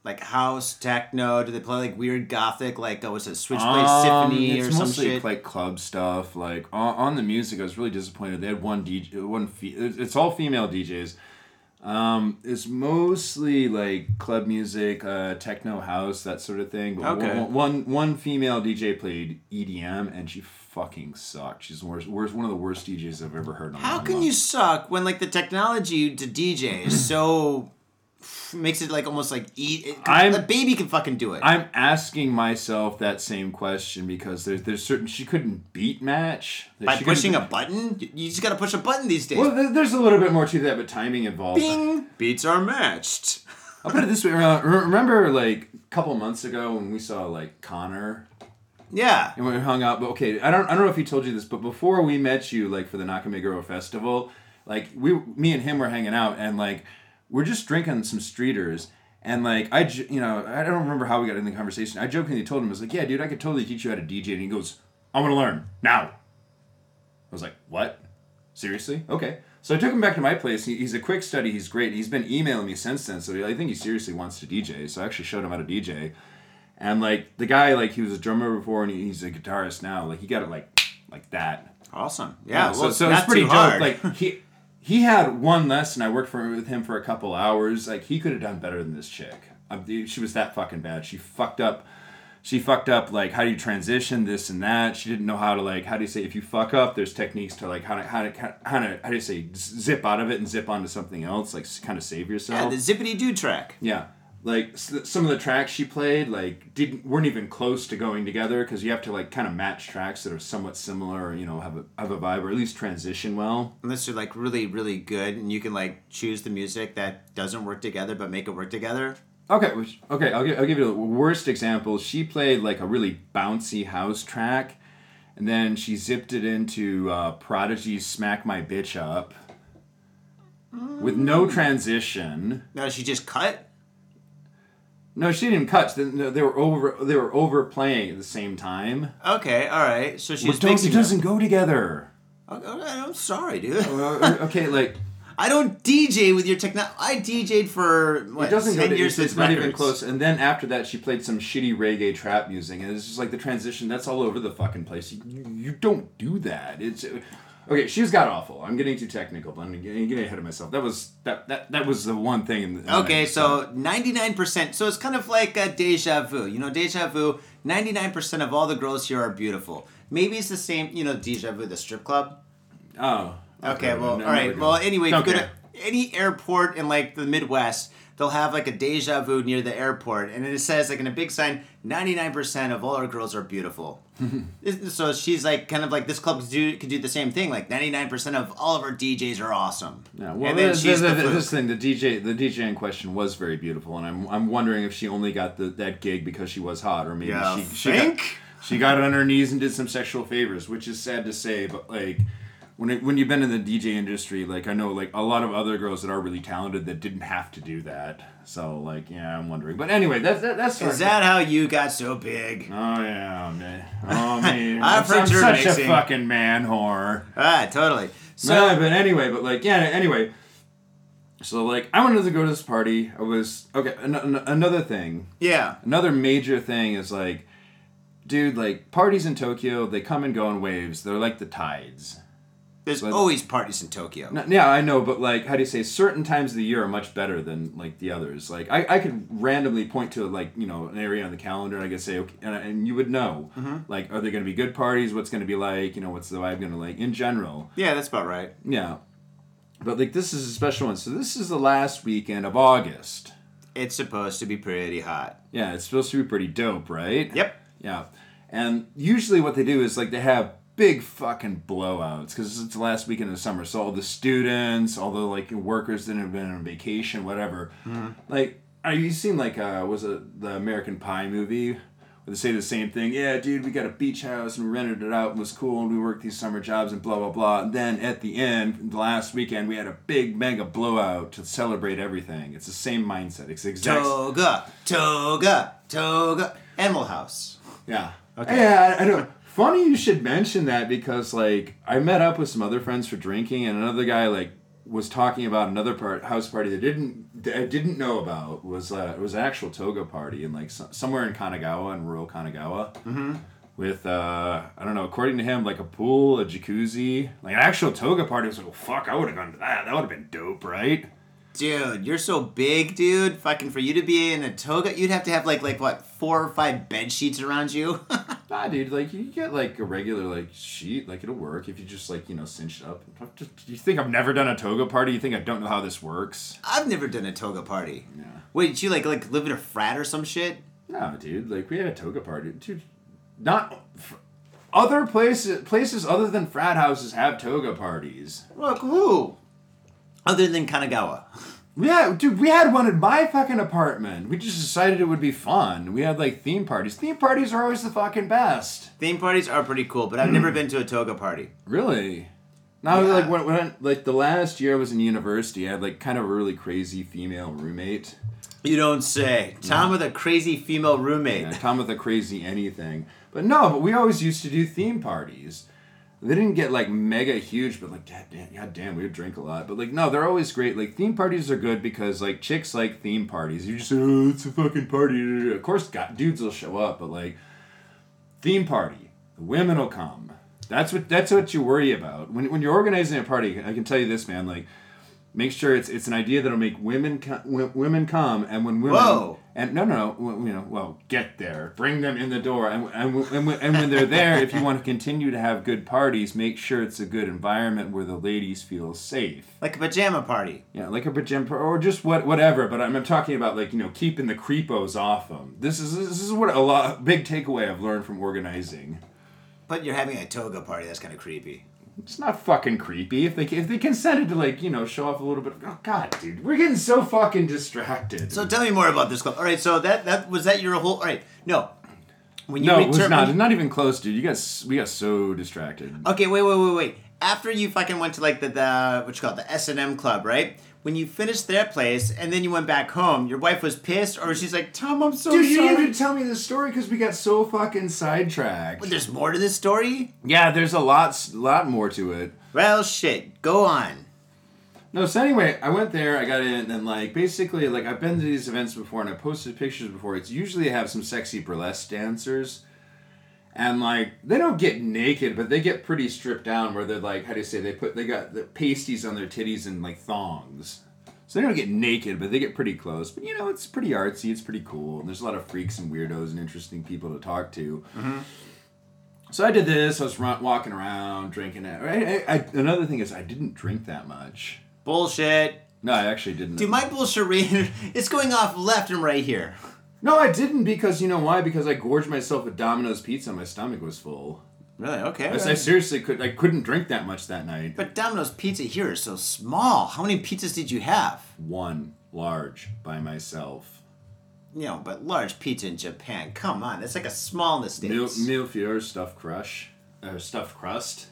Like house, techno? Do they play like weird gothic, like oh, what's it, Switchblade Symphony Um, it's or some mostly shit? like club stuff. Like on, on the music, I was really disappointed. They had one DJ, one. Fe- it's it's all female DJs. Um, it's mostly like club music, uh, techno house, that sort of thing. But Okay. one, one one female DJ played EDM, and she fucking sucked. She's the worst, worst, one of the worst DJs I've ever heard. On How can life. you suck when like the technology to DJ is so *clears throat* makes it like almost like eat? I'm- a baby can fucking do it. I'm asking myself that same question because there's there's certain she couldn't beat match By pushing a button, you just gotta push a button these days. Well, there's a little bit more to that, but timing involved. Bing, beats are matched. I'll put it this way. Remember, like a couple months ago when we saw like Connor Yeah. and we hung out. But okay, I don't I don't know if he told you this, but before we met you, like for the Nakameguro festival, like we me and him were hanging out and like we're just drinking some streeters. And like I, you know, I don't remember how we got in the conversation. I jokingly told him, I was like, "Yeah, dude, I could totally teach you how to DJ." And he goes, "I want to learn now." I was like, "What? Seriously? Okay." So I took him back to my place. He, he's a quick study. He's great. He's been emailing me since then. So I think he seriously wants to DJ. So I actually showed him how to DJ. And like the guy, like he was a drummer before, and he's a guitarist now. Like he got it like like that. Awesome. Yeah. so well, so not it's pretty dope. hard. Like *laughs* he he had one lesson. I worked for with him for a couple hours. Like he could have done better than this chick. Um, she was that fucking bad. She fucked up. She fucked up like how do you transition this and that. She didn't know how to like how do you say if you fuck up. There's techniques to like how to how to how to how do you say zip out of it and zip onto something else like kind of save yourself yeah, yourself. the zippity doo track. Yeah, like some of the tracks she played, like didn't weren't even close to going together because you have to like kind of match tracks that are somewhat similar, or you know have a have a vibe or at least transition well. Unless you're like really, really good and you can like choose the music that doesn't work together but make it work together. Okay, okay, I'll give, I'll give you the worst example. She played like a really bouncy house track, and then she zipped it into uh, Prodigy's "Smack My Bitch Up" with no transition. No, she just cut. No, she didn't cut. They, were over. They were overplaying at the same time. Okay, all right. So she's Well, mixing it doesn't go together. Okay, okay, I'm sorry, dude. Uh, *laughs* okay, like I don't DJ with your techno. I DJ'd for what, it doesn't go ten to, years it's, it's not even close. And then after that, she played some shitty reggae trap music, and it's just like the transition. That's all over the fucking place. You, you don't do that. It's okay. She's got awful. I'm getting too technical, but I'm getting, getting ahead of myself. That was that that that was the one thing. In the, in Okay, so ninety nine percent. So it's kind of like a deja vu. You know, deja vu. Ninety nine percent of all the girls here are beautiful. Maybe it's the same. You know, deja vu, the strip club. oh. Okay, well, no, all right. Well, anyway, if you go to any airport in like the Midwest, they'll have like a deja vu near the airport, and it says like in a big sign, ninety nine percent of all our girls are beautiful. *laughs* So she's like kind of like this club could do could do the same thing. Like ninety nine percent of all of our DJs are awesome. Yeah, well, and then the- she's the- the, this thing, the DJ, the DJ in question was very beautiful, and I'm, I'm wondering if she only got the, that gig because she was hot, or maybe Ya she, she got, she got on her knees and did some sexual favors, which is sad to say, but like when it, when you've been in the DJ industry, like I know like a lot of other girls that are really talented that didn't have to do that. So like yeah, I'm wondering. But anyway, that's that, that's Is that how you got so big? Oh yeah, man. *laughs* Oh man. I've heard I'm you're such mixing. a fucking man whore. Ah, totally. So No, but anyway, but like, yeah, anyway. So like, I wanted to go to this party. I was okay. An- an- another thing, yeah, another major thing is like, dude, like parties in Tokyo, they come and go in waves. They're like the tides. There's So- always parties in Tokyo. Yeah, I know, but like, how do you say? Certain times of the year are much better than like the others. Like, I, I could randomly point to like you know an area on the calendar, and I could say, okay, and, and you would know, mm-hmm. like, are there going to be good parties? What's going to be like? You know, what's the vibe going to like in general? Yeah, that's about right. Yeah. But like this is a special one. So this is the last weekend of August. It's supposed to be pretty hot. Yeah, it's supposed to be pretty dope, right? Yep. Yeah. And usually what they do is like they have big fucking blowouts because it's the last weekend of the summer. So all the students, all the like workers that have been on vacation, whatever. Like, are you seen like uh was it the American Pie movie? Where they say the same thing. Yeah, dude, we got a beach house and we rented it out and it was cool and we worked these summer jobs and blah blah blah. And then at the end, the last weekend, we had a big mega blowout to celebrate everything. It's the same mindset. It's exact. Toga, toga, toga. Animal House. Yeah. Okay. Yeah, I, I don't. Funny you should mention that because like I met up with some other friends for drinking, and another guy like was talking about another part house party that didn't that I didn't know about was uh, it was an actual toga party in like so, somewhere in Kanagawa in rural Kanagawa. Mm-hmm. With uh, I don't know, according to him, like a pool, a jacuzzi, like an actual toga party. I was like, well, fuck, I would have gone to that. That would have been dope, right? Dude, you're so big, dude. Fucking for you to be in a toga, you'd have to have like like what four or five bed sheets around you. *laughs* Nah, dude, like you get like a regular like sheet, like it'll work if you just like you know cinch it up. Just, you think I've never done a toga party? You think I don't know how this works? I've never done a toga party. Yeah. Wait, did you like like live in a frat or some shit? No, dude, like we had a toga party, dude. Not f- other places, places other than frat houses have toga parties. Look, who? Other than Kanagawa. *laughs* Yeah, dude, we had one in my fucking apartment. We just decided it would be fun. We had like theme parties. Theme parties are always the fucking best. Theme parties are pretty cool, but I've never been to a toga party. Really? Now, Yeah. like when, when I- like the last year I was in university, I had like kind of a really crazy female roommate. You don't say. Tom with a crazy female roommate. Yeah, Tom with a crazy anything. But no, but we always used to do theme parties. They didn't get like mega huge, but like god damn, god damn, we would drink a lot. But like no, they're always great. Like theme parties are good because like chicks like theme parties. You just oh, it's a fucking party. Of course, God, dudes will show up, but like theme party, the women will come. That's what that's what you worry about when when you're organizing a party. I can tell you this, man. Like make sure it's it's an idea that'll make women co- women come and when women Whoa. And no no no you know well get there bring them in the door and and, and, and when they're there if you want to continue to have good parties make sure it's a good environment where the ladies feel safe Like a pajama party. yeah like a pajama or just what whatever but I'm, I'm talking about like you know keeping the creepos off them this is this is what a lot big takeaway I've learned from organizing But you're having a toga party. That's kind of creepy. It's not fucking creepy if they if they consented to like you know show off a little bit. Oh God, dude, we're getting so fucking distracted. So tell me more about this club. All right, so that that was that your whole. All right, no. When you no, it was return- not. you- Not even close, dude. You guys, we got so distracted. Okay, wait, wait, wait, wait. After you fucking went to like the, the what you call it, the S and M club, right? When you finished their place and then you went back home, your wife was pissed, or she's like, "Tom, I'm so Dude, you sorry." didn't even tell me this story because we got so fucking sidetracked. But there's more to this story. Yeah, there's a lot, lot more to it. Well, shit. Go on. No, so anyway, I went there, I got in, and then like basically, like I've been to these events before, and I posted pictures before. It's usually I have some sexy burlesque dancers, and like they don't get naked, but they get pretty stripped down. Where they're like, how do you say? They put they got the pasties on their titties and like thongs. So they don't get naked, but they get pretty close. But you know, it's pretty artsy. It's pretty cool. And there's a lot of freaks and weirdos and interesting people to talk to. Mm-hmm. So I did this. I was run, walking around, drinking it. Right? I, I, another thing is, I didn't drink that much. Bullshit. No, I actually didn't. Dude, my bullshit rate *laughs* it's going off left and right here. No, I didn't because you know why? Because I gorged myself with Domino's pizza. and My stomach was full. Really? Okay. I, I seriously could. I couldn't drink that much that night. But Domino's pizza here is so small. How many pizzas did you have? One large by myself. You know, but large pizza in Japan. Come on, it's like a small in the states. mil fior stuffed crush, uh, or stuffed crust.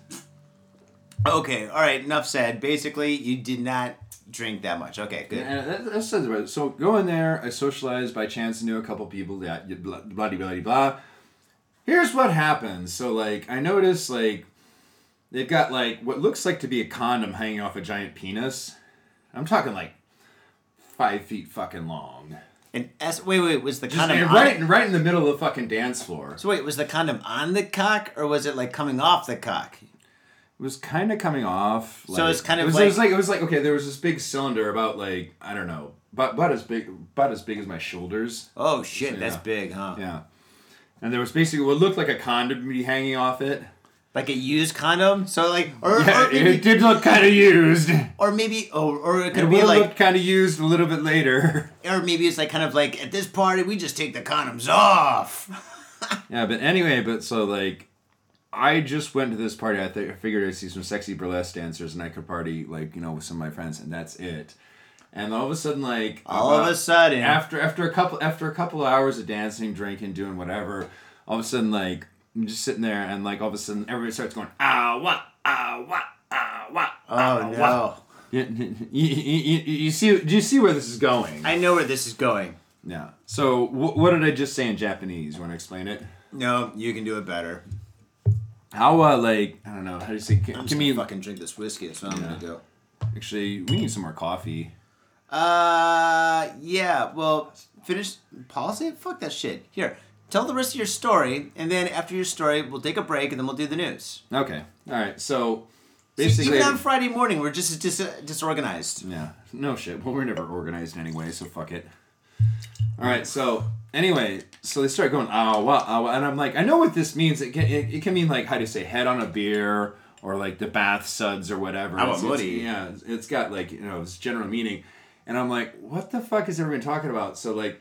Okay, all right. Enough said. Basically, you did not drink that much. Okay, good. And that, that it. So go in there. I socialized by chance. And knew a couple people. Yeah, blah blah blah blah. blah. Here's what happens. So like I noticed like they've got like what looks like to be a condom hanging off a giant penis. I'm talking like five feet fucking long. And S. Wait, wait. Was the Just condom on- right right in the middle of the fucking dance floor. So wait, was the condom on the cock or was it like coming off the cock? It was kind of coming off. So it's kind of it was, like- it was like it was like okay. There was this big cylinder about like I don't know, but about as big about as big as my shoulders. Oh shit, Yeah. that's big, huh? Yeah. And there was basically what looked like a condom be hanging off it. Like a used condom. So like, or Yeah, or maybe, it did look kind of used. Or maybe, oh, or it could would be like, looked kind of used a little bit later. *laughs* or maybe it's like kind of like at this party we just take the condoms off. *laughs* yeah, but anyway, but so like, I just went to this party. I, th- I figured I'd see some sexy burlesque dancers and I could party like you know with some of my friends, and that's it. And all of a sudden, like All of a sudden, after after a couple after a couple of hours of dancing, drinking, doing whatever, all of a sudden like I'm just sitting there and like all of a sudden everybody starts going ah what ah what ah what oh no, *laughs* you, you, you, you see do you see where this is going? I know where this is going. yeah. So wh- what did I just say in Japanese? you Want to explain it? No, you can do it better. How uh like I don't know how do you say I'm can, just can gonna me fucking drink this whiskey. That's what I'm Yeah. gonna do. actually we need some more coffee. Uh, yeah. Well, finish policy. Fuck that shit. Here, tell the rest of your story, and then after your story, we'll take a break, and then we'll do the news. Okay, all right. So basically, even on Friday morning, we're just dis- disorganized. yeah, no shit. Well, we're never organized anyway, so fuck it. All right. So anyway, so they start going ah wah ah wah, and I'm like, I know what this means. It can it, it can mean like how do you say head on a beer or like the bath suds or whatever. Ah, It's- it's- yeah, it's- it's got like you know it's general meaning, and I'm like, what the fuck is everyone talking about? So like.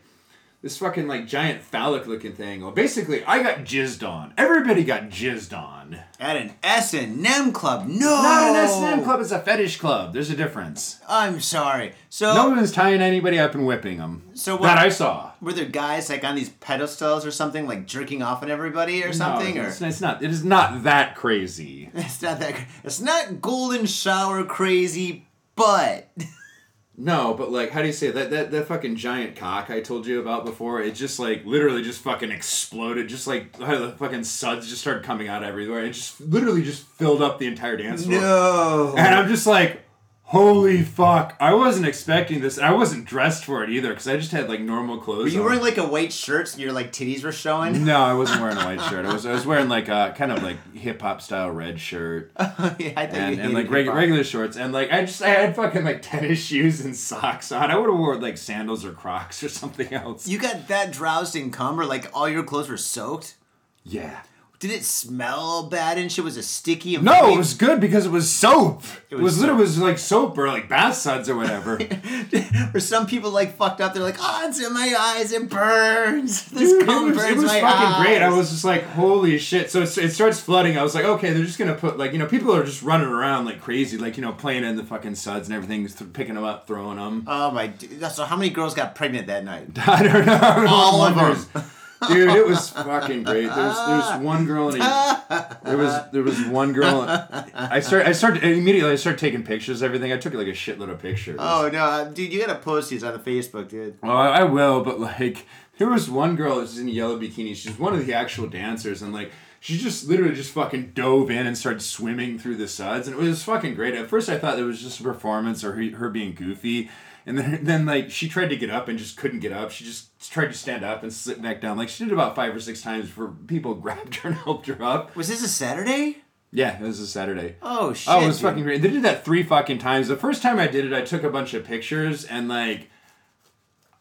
This fucking like giant phallic looking thing. Well, basically, I got jizzed on. Everybody got jizzed on. At an S and M club. No, Not an S and M club. It's a fetish club. There's a difference. I'm sorry. So, No one's tying anybody up and whipping them. So what- that I saw. were there guys like on these pedestals or something, like jerking off on everybody or something? No, or it's, it's not. It is not that crazy. *laughs* it's not that. It's not golden shower crazy, but *laughs* No, but like, how do you say it? that? That that fucking giant cock I told you about before. It just like literally just fucking exploded. Just like how the fucking suds just started coming out everywhere. It just literally just filled up the entire dance floor. no. And I'm just like, holy fuck! I wasn't expecting this. I wasn't dressed for it either because I just had like normal clothes. Were you on. wearing like a white shirt and your like titties were showing? No, I wasn't wearing a white shirt. I was I was wearing like a kind of like hip hop style red shirt *laughs* oh, yeah, I and, and like reg- regular shorts and like I just I had fucking like tennis *laughs* shoes and socks on. I would have worn like sandals or Crocs or something else. You got that drowsed in cum, or like all your clothes were soaked? yeah. Did it smell bad and shit? Was it sticky? And No, it was good because it was soap. It was was, soap. literally was like soap or like bath suds or whatever. *laughs* Or some people like fucked up. They're like, oh, it's in my eyes. It burns. *laughs* This Dude, it cum was, burns it was my fucking eyes. great. I was just like, holy shit. So it, it starts flooding. I was like, okay, they're just gonna put like, you know, people are just running around like crazy, like, you know, playing in the fucking suds and everything, th- picking them up, throwing them. Oh my! So how many girls got pregnant that night? *laughs* I don't know. All of them. Dude, it was fucking great. There's there's one girl in a, there was there was one girl. I start I started immediately. I started taking pictures. of Everything. I took like a shitload of pictures. Oh no, uh, dude! You gotta post these on the Facebook, dude. Oh, I I will, but like there was one girl was in a yellow bikini. She's one of the actual dancers, and like she just literally just fucking dove in and started swimming through the suds, and it was fucking great. At first, I thought it was just a performance or her, her being goofy, and then *laughs* then like she tried to get up and just couldn't get up. She just tried to stand up and sit back down. Like she did about five or six times before people *laughs* grabbed her and helped her up. Was this a Saturday? Yeah, it was a Saturday. Oh shit! Oh, it was dude. fucking great. They did that three fucking times. The first time I did it, I took a bunch of pictures and like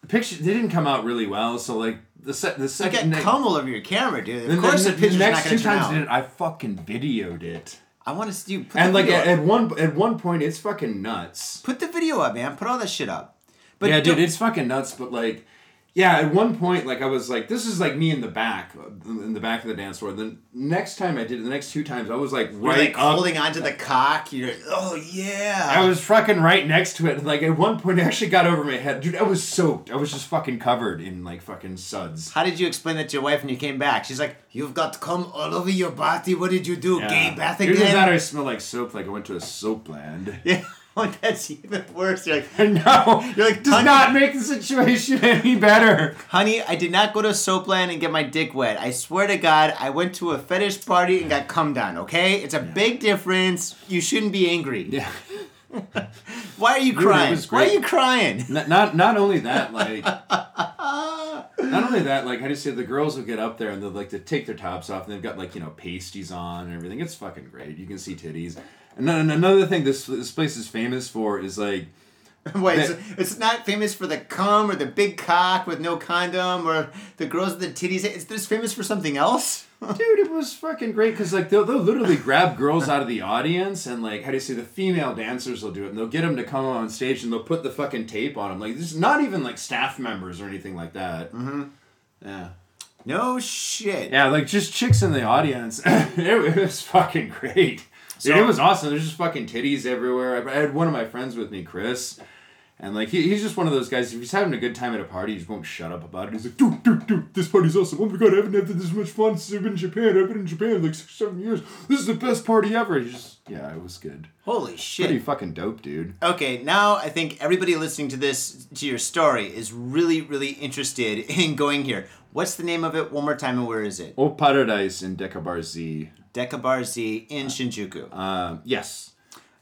the picture they didn't come out really well. So like the set the You second got cum all over your camera, dude. Of course, the, the, picture's next not two times I out. did it, I fucking videoed it. I want to see you put And the like video at, at one at one point, it's fucking nuts. put the video up, man. Put all that shit up. But yeah, dude, it's fucking nuts. But like, yeah, at one point, like I was like, this is like me in the back, in the back of the dance floor. The next time I did it, the next two times, I was like you're right like up holding onto the cock. You're like, oh yeah. I was fucking right next to it. Like at one point, I actually got over my head, dude. I was soaked. I was just fucking covered in like fucking suds. How did you explain that to your wife when you came back? She's like, "You've got cum all over your body. What did you do? Gay bath Either that or again?" I smell like soap. Like I went to a soap land. Yeah. *laughs* That's even worse. You're like, *laughs* no, *laughs* You're like, does honey- not make the situation any better. honey, I did not go to Soapland and get my dick wet. I swear to God, I went to a fetish party and got cummed on. Okay, it's a big difference. You shouldn't be angry. Yeah. Why are you it crying? Why are you crying? Not, not not only that, like not only that, like do you say the girls will get up there and they'll like to take their tops off and they've got like you know pasties on and everything. It's fucking great. You can see titties. And then another thing this this place is famous for is like *laughs* Wait, That- so it's not famous for the cum or the big cock with no condom or the girls with the titties. It's this famous for something else. *laughs* Dude, it was fucking great because like they'll, they'll literally grab girls out of the audience and like how do you say the female dancers will do it and they'll get them to come on stage and they'll put the fucking tape on them like this is not even like staff members or anything like that. Mm-hmm. Yeah. No shit. Yeah, like just chicks in the audience. *laughs* it, was fucking great. Dude, it was awesome. There's just fucking titties everywhere. I, I had one of my friends with me, Chris. And like he, he's just one of those guys. If he's having a good time at a party, he just won't shut up about it. He's like, dude, dude, dude, this party's awesome. Oh my god, I haven't had this much fun since I've been in Japan. I've been in Japan like six, seven years. This is the best party ever. He's just yeah, it was good. Holy shit. Pretty fucking dope, dude. Okay, now I think everybody listening to this, to your story, is really, really interested *laughs* in going here. What's the name of it? One more time, and where is it? Oh Paradise in Deca Bar Z. Deca Bar Z in Shinjuku. Um, yes.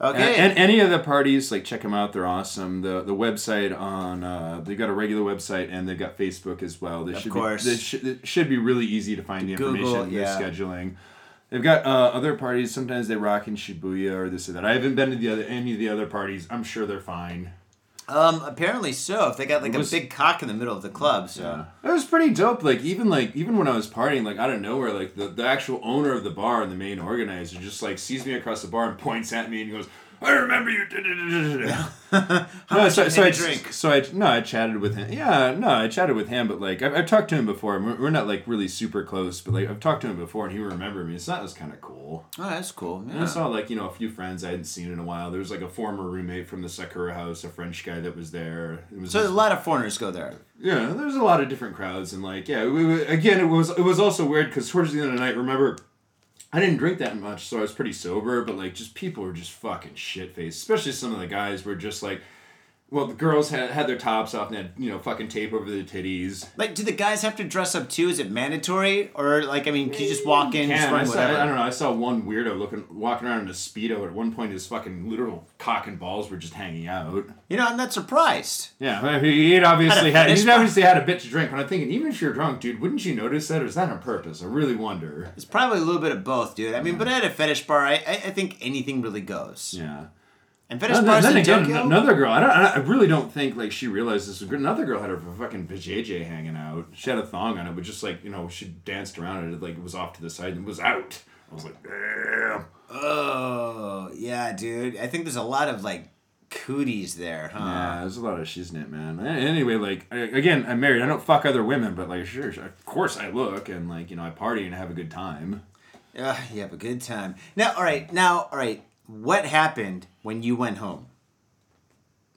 Okay. And, and any of the parties, like check them out. They're awesome. The the website on uh, they've got a regular website and they've got Facebook as well. They Of should course. Be, they should, it should be really easy to find the Google, information. yeah. Scheduling. They've got uh, other parties. Sometimes they rock in Shibuya or this or that. I haven't been to the other any of the other parties. I'm sure they're fine. Um, apparently so. If they got like was- a big cock in the middle of the club, so. It was pretty dope. Like even like even when I was partying, like out of nowhere, like the, the actual owner of the bar and the main organizer just like sees me across the bar and points at me and goes, "I remember you." *laughs* no, so, so I did you drink? so I no, I chatted with him. Yeah, no, I chatted with him, but like I've, I've talked to him before. We're, we're not like really super close, but like I've talked to him before and he remembered me. So that was kind of cool. Oh, that's cool. And I saw like you know a few friends I hadn't seen in a while. There was like a former roommate from the Sakura House, a French guy that was there. It was So his- a lot of foreigners go there. yeah, there's a lot of different crowds, and like, yeah, we, we- again, it was it was also weird because towards the end of the night, remember, I didn't drink that much, so I was pretty sober, but like, just people were just fucking shit faced, especially some of the guys were just like, well, the girls had had their tops off and had you know fucking tape over their titties. Like, do the guys have to dress up too? Is it mandatory, or like, I mean, can you just walk in, just Can, I, saw, whatever? I don't know. I saw one weirdo looking walking around in a speedo. At one point, his fucking literal cock and balls were just hanging out. You know, I'm not surprised. Yeah, he he'd obviously Had a had fetish obviously had a bit to drink. But I'm thinking, even if you're drunk, dude, wouldn't you notice that, or is that on purpose? I really wonder. It's probably a little bit of both, dude. I mean, but at a fetish bar, I, I, I think anything really goes. Yeah. And fetish And bars then, then in again, Tokyo. another girl. I don't. I really don't think like she realized this was good. Another girl had her fucking vajayjay hanging out. She had a thong on it, but just like you know, she danced around it. Like it was off to the side and it was out. I was like, damn. Oh, yeah, dude. I think there's a lot of like cooties there, huh? Yeah, there's a lot of shiznit, man. Anyway, like I- again, I'm married. I don't fuck other women, but like sure, sure, of course I look and like you know I party and have a good time. Yeah, you have a good time. Now, all right, now, all right. What happened when you went home?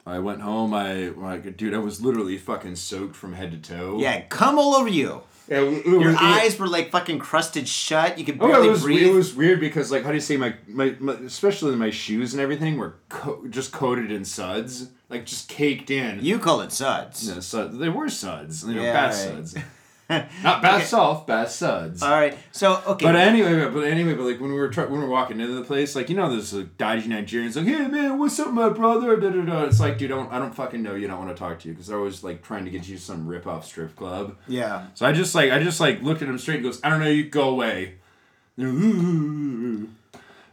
I went home. I like, dude, I was literally fucking soaked from head to toe. Yeah, come all over you. Yeah, it- it Your it- eyes were like fucking crusted shut. You could Oh, barely it was breathe. it was weird because like how do you say my, my, my especially my shoes and everything were co- just coated in suds like just caked in. you call it suds. Yeah, suds. They were suds. You know, Yeah, bath right. suds. *laughs* *laughs* Not bath salt, bath suds. All right, so okay. But anyway, but anyway, but like when we were try- when we were walking into the place, like you know, there's like dodgy Nigerians like, hey man, what's up, my brother? Da, da, da. It's like, dude, I don't I don't fucking know you. Don't want to talk to you because they're always like trying to get you some rip off strip club. yeah. So I just like I just like looked at him straight and goes, I don't know, you go away.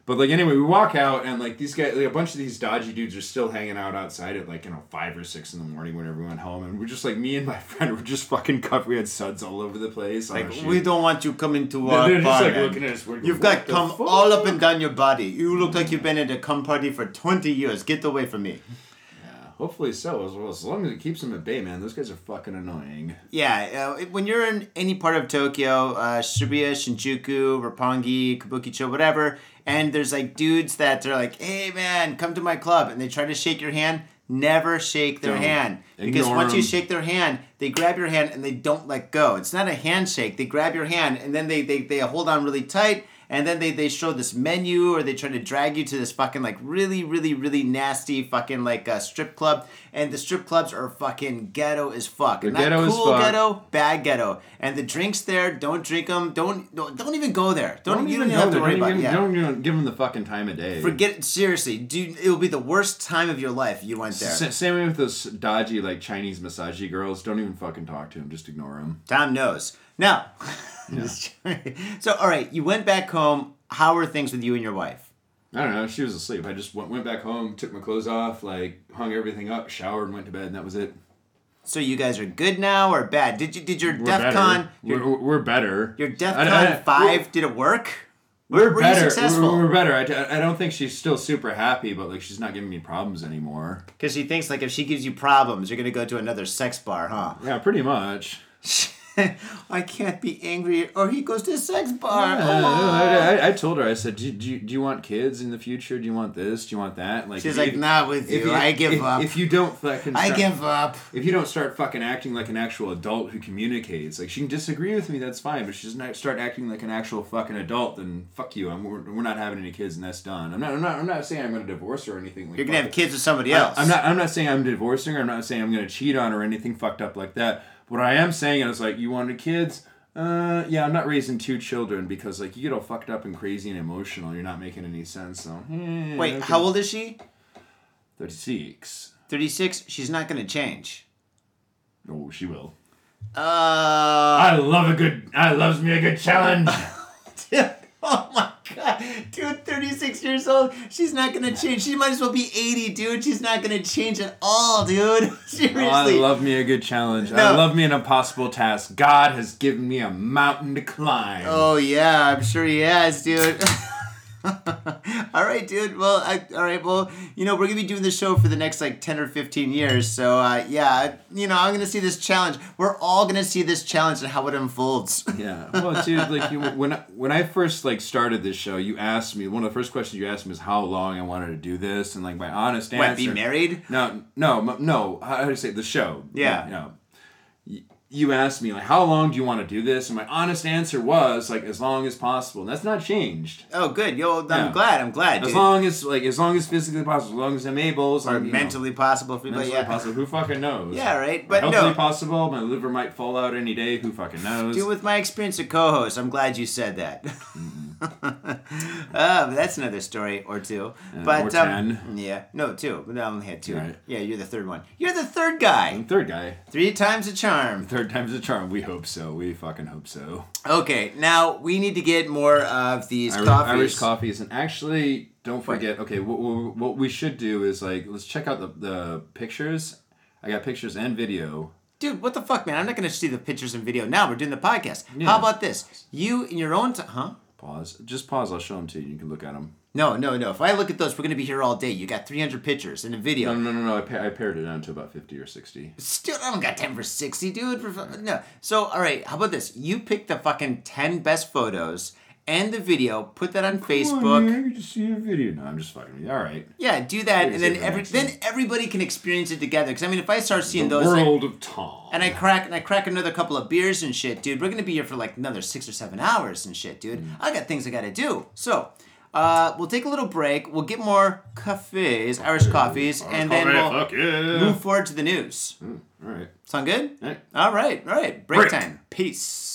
But like anyway, we walk out and like these guys, like a bunch of these dodgy dudes are still hanging out outside at like you know five or six in the morning when everyone went home, and we're just like me and my *laughs* friend were just fucking covered. We had suds all over the place. Like shoes. we don't want you coming to They're- our they're just bar. like looking at us. We're, You've got cum all up and down your body. You look like you've been at a cum party for twenty years. Get away from me. Hopefully so. As well as long as it keeps them at bay, man. Those guys are fucking annoying. Yeah, uh, when you're in any part of Tokyo, uh, Shibuya, Shinjuku, Roppongi, Kabukicho, whatever, and there's like dudes that are like, "Hey man, come to my club," and they try to shake your hand. Never shake their Don't. hand because Ignore once you shake their hand, they grab your hand and they don't let go. It's not a handshake. They grab your hand and then they they, they hold on really tight. And then they, they show this menu or they try to drag you to this fucking like really, really, really nasty fucking like uh, strip club. And the strip clubs are fucking ghetto as fuck. Not ghetto as cool fuck. ghetto, bad ghetto. And the drinks there, don't drink them. Don't don't, don't even go there. Don't, don't even have to worry don't about even. Yeah. Don't even give them the fucking time of day. Forget it seriously, dude. It will be the worst time of your life. if You went there. S- same way with those dodgy like Chinese massagey girls. Don't even fucking talk to them. Just ignore them. Tom knows. Now, *laughs* *laughs* so all right, you went back home. How are things with you and your wife? I don't know. She was asleep. I just went, went back home, took my clothes off, like hung everything up, showered, and went to bed, and that was it. So you guys are good now or bad? Did you did your We're DEF better. CON your, We're, we're better. your DEF CON I- five did it work? We're, Were better. successful? We're, we're better. I, I don't think she's still super happy, but like she's not giving me problems anymore. Because she thinks like if she gives you problems, you're gonna go to another sex bar, huh? Yeah, pretty much. *laughs* *laughs* I can't be angry, or he goes to a sex bar. Oh. I, I- I told her. I said, do, do, you- do you want kids in the future? Do you want this? Do you want that? Like She's like, you- not with if you. I give if, up. If you don't fucking, I start- give up. If you don't start fucking acting like an actual adult who communicates, like she can disagree with me, that's fine. But she doesn't start acting like an actual fucking adult, then fuck you. I'm, we're, we're not having any kids, and that's done. I'm not. I'm not. I'm not saying I'm going to divorce her or anything. Like You're gonna have kids with somebody I- else. I'm not. I'm not saying I'm divorcing her. I'm not saying I'm going to cheat on her or anything fucked up like that. What I am saying is like, you wanted kids. Uh, yeah, I'm not raising two children because like you get all fucked up and crazy and emotional. You're not making any sense. So eh, Wait, okay. how old is she? Thirty six. 36. She's not going to change. Oh, she will. Uh, I love a good. I loves me a good challenge. *laughs* oh my god. *laughs* Dude, 36 years old. She's not going to change. She might as well be 80, dude. She's not going to change at all, dude. *laughs* Seriously. Oh, I love me a good challenge. I love me an impossible task. God has given me a mountain to climb. Oh yeah, I'm sure he has, dude. *laughs* *laughs* all right, dude. Well, I, all right. Well, you know, we're gonna be doing this show for the next like ten or fifteen years. So, uh, yeah, you know, I'm gonna see this challenge. We're all gonna see this challenge and how it unfolds. *laughs* Yeah. Well, dude, like you, when when I first like started this show, you asked me one of the first questions you asked me is how long I wanted to do this, and like my honest What, answer. be married? No, no, no. How do I say the show? Yeah. You know, you asked me like, how long do you want to do this? And my honest answer was like, as long as possible. And that's not changed. Oh, good. Yo, I'm Yeah. glad. I'm glad. As dude. long as like, as long as physically possible, as long as I'm able, as or you know, mentally possible for mentally yeah. possible. Who fucking knows? Yeah, right. But healthily no. possible. My liver might fall out any day. Who fucking knows? Dude, with my experience of co-host, I'm glad you said that. Uh, *laughs* but that's another story or two. but or um, 10. yeah, no, two. No, I only had two. Right. Yeah, you're the third one. You're the third guy. Third guy. Three times a charm. Third time's a charm. We hope so. We fucking hope so. Okay, now we need to get more of these Irish, coffees. Irish coffees, and actually, don't forget. Okay, what, what, what we should do is like let's check out the the pictures. I got pictures and video. Dude, what the fuck, man? I'm not gonna see the pictures and video now. We're doing the podcast. Yeah. How about this? You in your own time, huh? Pause. Just pause. I'll show them to you. You can look at them. No, no, no. If I look at those, we're gonna be here all day. You got 300 pictures and a video. No, no, no, no. I, pa- I pared it down to about fifty or sixty. Still, I don't got time for 60, dude. For, no. So, all right, how about this? You pick the fucking 10 best photos and the video, put that on Facebook. I can just see a video. No, I'm just fucking. with you. All right. Yeah, do that, and then every then everybody can experience it together. Because I mean, if I start seeing The those, like- world of Tom. and I crack and I crack another couple of beers and shit, dude, we're gonna be here for like another six or seven hours and shit, dude. Mm. I got things I gotta do. So, uh, we'll take a little break. We'll get more cafes, Irish coffees, and then we'll yeah. move forward to the news. All right. Sound good? Hey. All right, all right. Break, Break. time. Peace.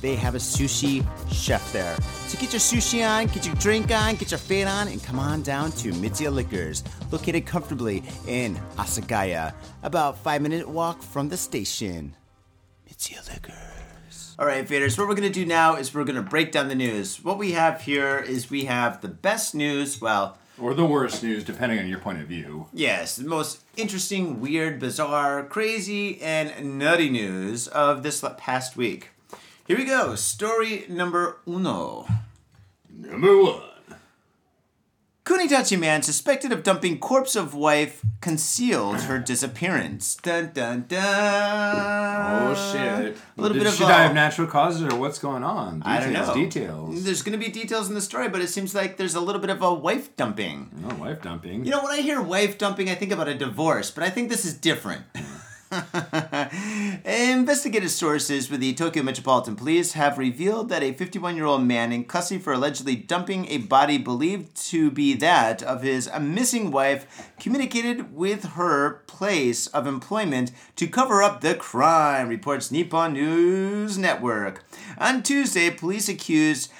they have a sushi chef there. So get your sushi on, get your drink on, get your fade on, and come on down to Mitsuya Liquors, located comfortably in Asagaya, about five minute walk from the station. Mitsuya Liquors. All right, faders. What we're gonna do now is we're gonna break down the news. What we have here is we have the best news. Well, Or the worst news, depending on your point of view. yes, the most interesting, weird, bizarre, crazy, and nutty news of this past week. Here we go. Story number uno. Number one. Kunitachi man suspected of dumping corpse of wife concealed her disappearance. Dun dun dun. Oh shit! A little Did bit of she die of natural causes or what's going on? Details, I don't know. Details. There's going to be details in the story, but it seems like there's a little bit of a wife dumping. Oh, wife dumping. You know, when I hear wife dumping, I think about a divorce, but I think this is different. *laughs* *laughs* Investigative sources with the Tokyo Metropolitan Police have revealed that a 51 year old man in custody for allegedly dumping a body believed to be that of his missing wife communicated with her place of employment to cover up the crime, reports Nippon News Network. On Tuesday, police accused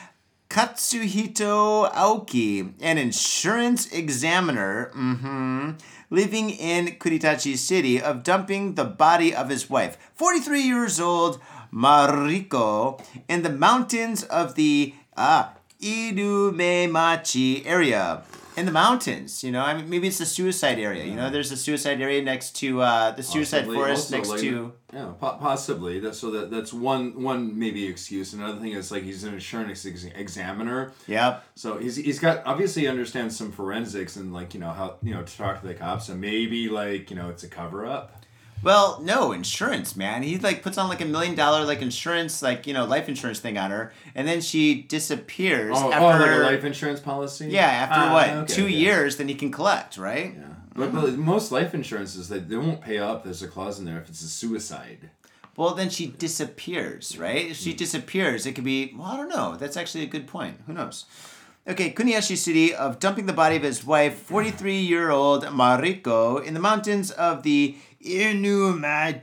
Katsuhito Aoki, an insurance examiner, mhm, living in Kuritachi City, of dumping the body of his wife, 43 years old Mariko, in the mountains of the ah, Irumemachi area. In the mountains. You know, I mean, maybe it's the suicide area. You know, there's a suicide area next to uh, the suicide Possibly. forest next like, to. yeah po- possibly that so that that's one one maybe excuse another thing is like he's an insurance ex- examiner Yep. so he's he's got obviously he understands some forensics and like you know how you know to talk to the cops and maybe like you know it's a cover up Well, no insurance, man. He like puts on like a million dollar like insurance, like you know, life insurance thing on her, and then she disappears oh, after. oh like a life insurance policy yeah, after Ah, what okay, two okay. years, then he can collect, right? yeah but, but most life insurances they, they won't pay up there's a clause in there if it's a suicide Well, then she disappears, right? If she Hmm. disappears, it could be, well, I don't know. That's actually a good point. Who knows? Okay, Kuniyashi City of dumping the body of his wife, 43 year old Mariko, in the mountains of the Inumachi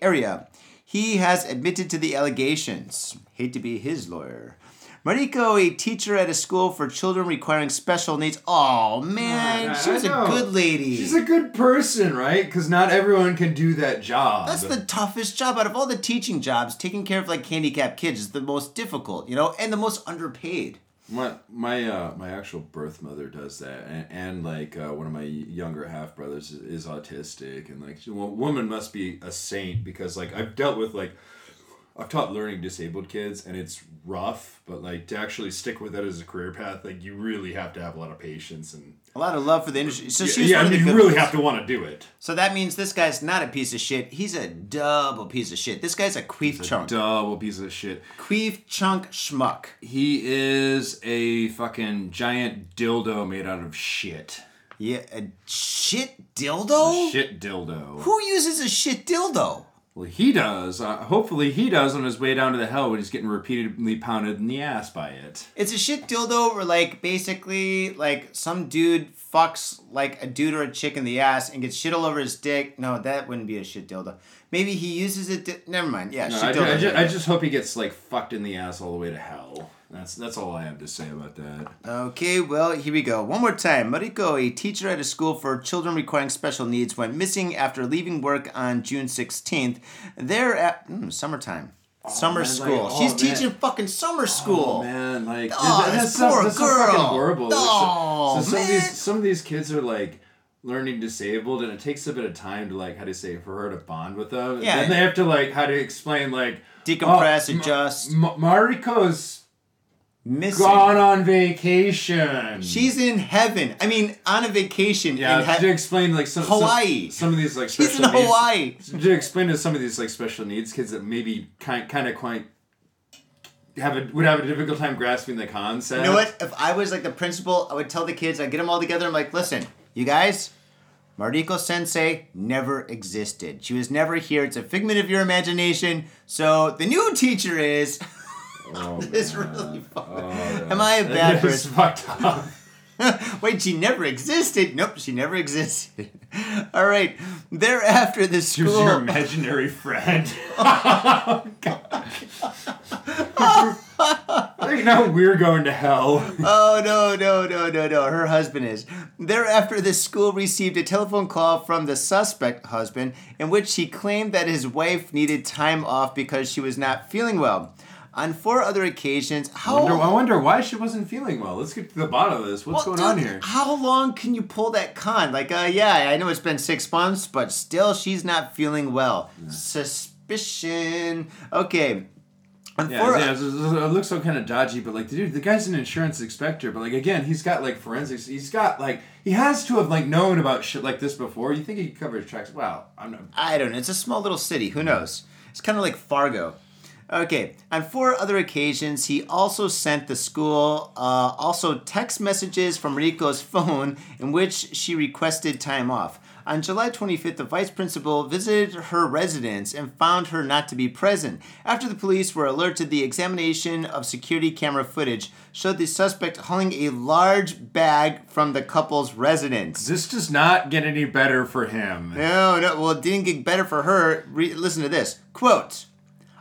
area. He has admitted to the allegations. Hate to be his lawyer. Mariko, a teacher at a school for children requiring special needs. Oh man, she was a good lady. she's a good person right because not everyone can do that job That's the toughest job out of all the teaching jobs. Taking care of like handicapped kids is the most difficult, you know, and the most underpaid. My my uh my actual birth mother does that, and, and like uh, one of my younger half brothers is, is autistic, and like a woman must be a saint because like I've dealt with like I've taught learning disabled kids, and it's rough, but like to actually stick with that as a career path, like you really have to have a lot of patience and A lot of love for the industry. So she's yeah, one I mean, you really ones. have to want to do it. So that means this guy's not a piece of shit. He's a double piece of shit. This guy's a queef chunk. Double piece of shit. Queef chunk schmuck. He is a fucking giant dildo made out of shit. Yeah, a shit dildo? Shit dildo. Who uses a shit dildo? Well, he does. Uh, hopefully, he does on his way down to the hell when he's getting repeatedly pounded in the ass by it. It's a shit dildo where like basically like some dude fucks like a dude or a chick in the ass and gets shit all over his dick. No, that wouldn't be a shit dildo. Maybe he uses it. Di- Never mind. Yeah, No, shit I, dildo. I, ju- I just hope he gets like fucked in the ass all the way to hell. That's that's all I have to say about that. Okay, well, here we go. One more time. Mariko, a teacher at a school for children requiring special needs, went missing after leaving work on June 16th. There at mm, summertime. Summer man, school. like, oh, She's man. teaching fucking summer school. Oh man, like Oh, that- that's, so, poor that's so fucking girl. horrible. So- Oh, so, some of these some of these kids are like learning disabled, and it takes a bit of time to like how to say for her to bond with them. Yeah. Then they have to like how to explain like Decompress, oh, adjust. Ma- Mariko's Missing. gone on vacation. She's in heaven. I mean, on a vacation yeah in he- to explain like some Hawaii. Some, some of these like She's special in needs, Hawaii. to explain to some of these like special needs kids that maybe kind kind of quite have a would have a difficult time grasping the concept. You know what? If I was like the principal, I would tell the kids, I'd get them all together. I'm like, listen, you guys, Mariko Sensei never existed. She was never here. It's a figment of your imagination. So the new teacher is. Oh, *laughs* It's really. Oh, yeah. Am I a bad person? fucked up. *laughs* Wait, she never existed. Nope, she never existed. *laughs* All right. Thereafter, the She was your imaginary friend. Oh, I think now we're going to hell. Oh no, no, no, no, no. Her husband is. Thereafter, the school received a telephone call from the suspect husband in which he claimed that his wife needed time off because she was not feeling well. On four other occasions, how Wonder, I wonder why she wasn't feeling well. Let's get to the bottom of this. What's Well, going on here? How long can you pull that con? Like, uh, yeah, I know it's been six months, but still, she's not feeling well. Suspicion. Okay. Yeah, yeah, it looks so kind of dodgy, but like, dude, the guy's an insurance inspector, but like, again, he's got like forensics. He's got like, he has to have like known about shit like this before. You think he covers tracks? Wow, I'm not. I don't know. It's a small little city. Who knows? It's kind of like Fargo. Okay. On four other occasions, he also sent the school uh, also text messages from Rico's *laughs* phone in which she requested time off. On July 25th, the vice principal visited her residence and found her not to be present. After the police were alerted, the examination of security camera footage showed the suspect hauling a large bag from the couple's residence. This does not get any better for him. No, no. Well, it didn't get better for her. Re- listen to this quote: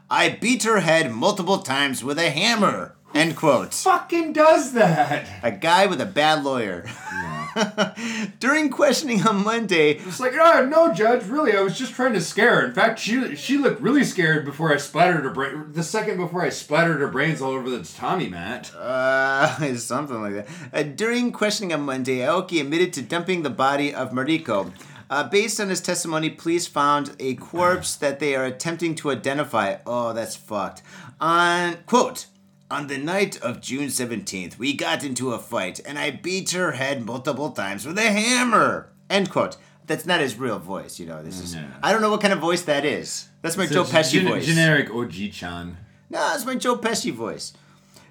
"I beat her head multiple times with a hammer." End quote. Fucking does that. A guy with a bad lawyer. Yeah. *laughs* During questioning on Monday, It's like, oh, no, Judge, really, I was just trying to scare her. In fact, she she looked really scared before I splattered her brain. The second before I splattered her brains all over the Tommy mat. Uh, *laughs* something like that. Uh, during questioning on Monday, Aoki admitted to dumping the body of Mariko. Uh, based on his testimony, police found a corpse that they are attempting to identify. Oh, that's fucked. On quote. On the night of June 17th, we got into a fight and I beat her head multiple times with a hammer. End quote. That's not his real voice, you know. This is No. I don't know what kind of voice that is. That's my Joe It's a Pesci gen- voice. Generic OG-chan. No, that's my Joe Pesci voice.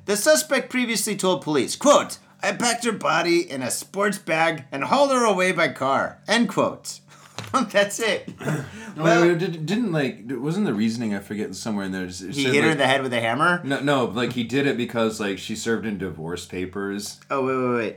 The suspect previously told police, quote, I packed her body in a sports bag and hauled her away by car. End quote. *laughs* that's it. No, Well- it did, didn't like wasn't the reasoning I forget somewhere in there. It He said, hit her like- in the head with a hammer. No, no, like he did it because like she served in divorce papers. Oh, wait, wait, wait.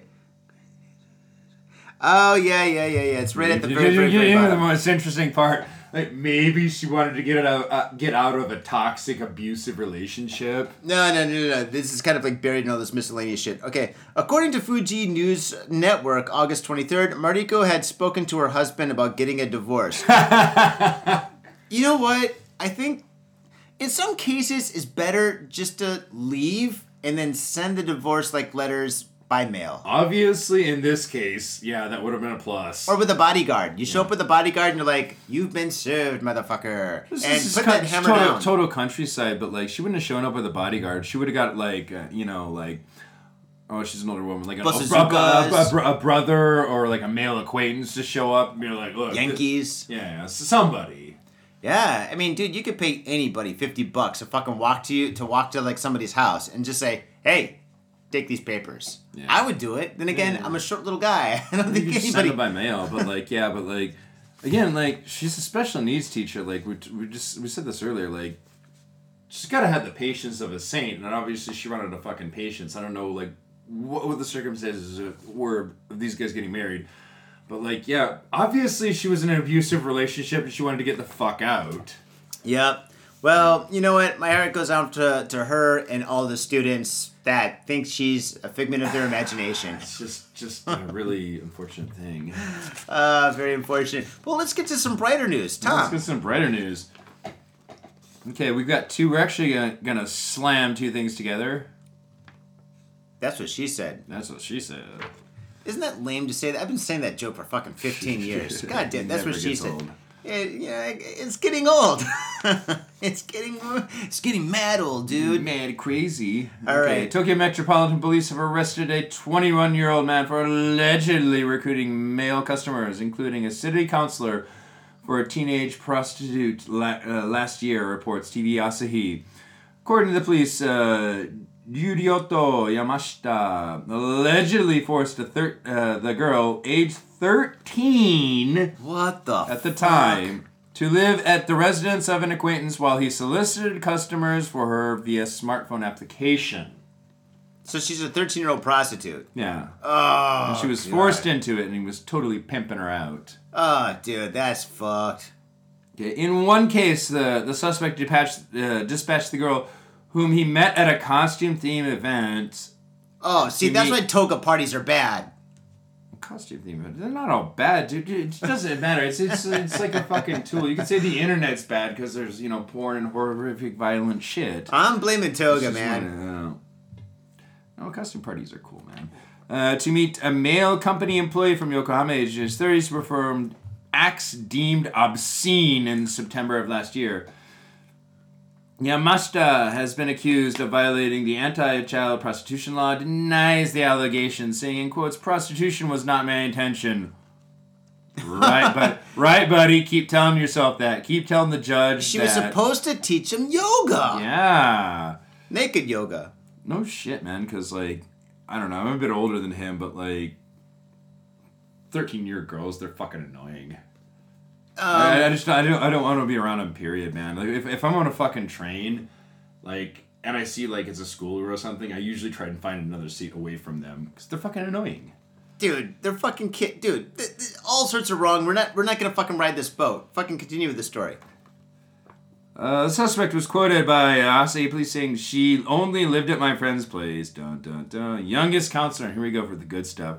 Oh, yeah, yeah, yeah, yeah. It's right at the very, very, you very know the most interesting part. Like maybe she wanted to get out, uh, get out of a toxic, abusive relationship. No, no, no, no, no. This is kind of like buried in all this miscellaneous shit. Okay. According to Fuji News Network, August 23rd, Mariko had spoken to her husband about getting a divorce. *laughs* you know what? I think in some cases it's better just to leave and then send the divorce like letters by mail. Obviously, in this case, yeah, that would have been a plus. Or with a bodyguard. You show up with a bodyguard and you're like, you've been served, motherfucker. This and is put that hammer total, down. total countryside, but like she wouldn't have shown up with a bodyguard. She would have got like uh, you know like oh she's an older woman like a, a, bro- a, Bazookas. bro- a brother or like a male acquaintance to show up and be like look Yankees. yeah, yeah s- somebody Yeah, I mean, dude, you could pay anybody fifty bucks to fucking walk to you to walk to like somebody's house and just say, "Hey, take these papers." Yeah. I would do it. Then again, Yeah. I'm a short little guy. *laughs* I don't you think just send it by mail, but like yeah, but like again like she's a special needs teacher. Like we we just we said this earlier like. She's gotta have the patience of a saint, and obviously she run out of fucking patience. I don't know, like, what, what the circumstances were of these guys getting married. But like, yeah, obviously she was in an abusive relationship and she wanted to get the fuck out. Yep. Well, you know what? My heart goes out to, to her and all the students that think she's a figment of their imagination. *laughs* It's just just a really unfortunate thing. Uh, very unfortunate. Well, let's get to some brighter news. Tom. Let's get some brighter news. Okay, we've got two. We're actually gonna, gonna slam two things together. That's what she said. That's what she said. Isn't that lame to say that? I've been saying that joke for fucking 15 *laughs* years. God damn, that's what she said. old. Yeah, yeah, it's getting old. *laughs* it's getting it's getting mad old, dude. Mad crazy. All okay. right. Tokyo Metropolitan Police have arrested a 21 year old man for allegedly recruiting male customers, including a city councilor for a teenage prostitute la- uh, last year, reports TV Asahi. According to the police, uh, Yurioto Yamashita allegedly forced a thir- uh, the girl, age 13, What the at the fuck? time to live at the residence of an acquaintance while he solicited customers for her via smartphone application. So she's a 13 year old prostitute. Yeah. Oh, And she was God. forced into it and he was totally pimping her out. Oh, dude, that's fucked. Okay. In one case, the, the suspect dispatched, uh, dispatched the girl whom he met at a costume theme event. Oh, see, that's mean- why toga parties are bad. Costume theme? They're not all bad, dude. It doesn't matter. It's, it's, it's like a fucking tool. You can say the internet's bad because there's, you know, porn and horrific violent shit. I'm blaming toga, man. Oh, costume parties are cool, man. Uh, to meet a male company employee from Yokohama, aged his 30s, performed acts deemed obscene in September of last year. Yamashita has been accused of violating the anti-child prostitution law, denies the allegations, saying, in quotes, prostitution was not my intention. right, but *laughs* right, buddy. Keep telling yourself that. Keep telling the judge She was supposed to teach him yoga. Yeah. Naked yoga. No shit, man. Because like, I don't know. I'm a bit older than him, but like, thirteen year girls, they're fucking annoying. I, I just I don't I don't want to be around them. Period, man. Like if, if I'm on a fucking train, like, and I see like it's a school or something, I usually try and find another seat away from them because they're fucking annoying. Dude, they're fucking kid. Dude, th- th- all sorts are wrong. We're not. We're not gonna fucking ride this boat. Fucking continue with the story. Uh, the suspect was quoted by Asahi police saying she only lived at my friend's place. Dun dun dun. Youngest counselor. Here we go for the good stuff.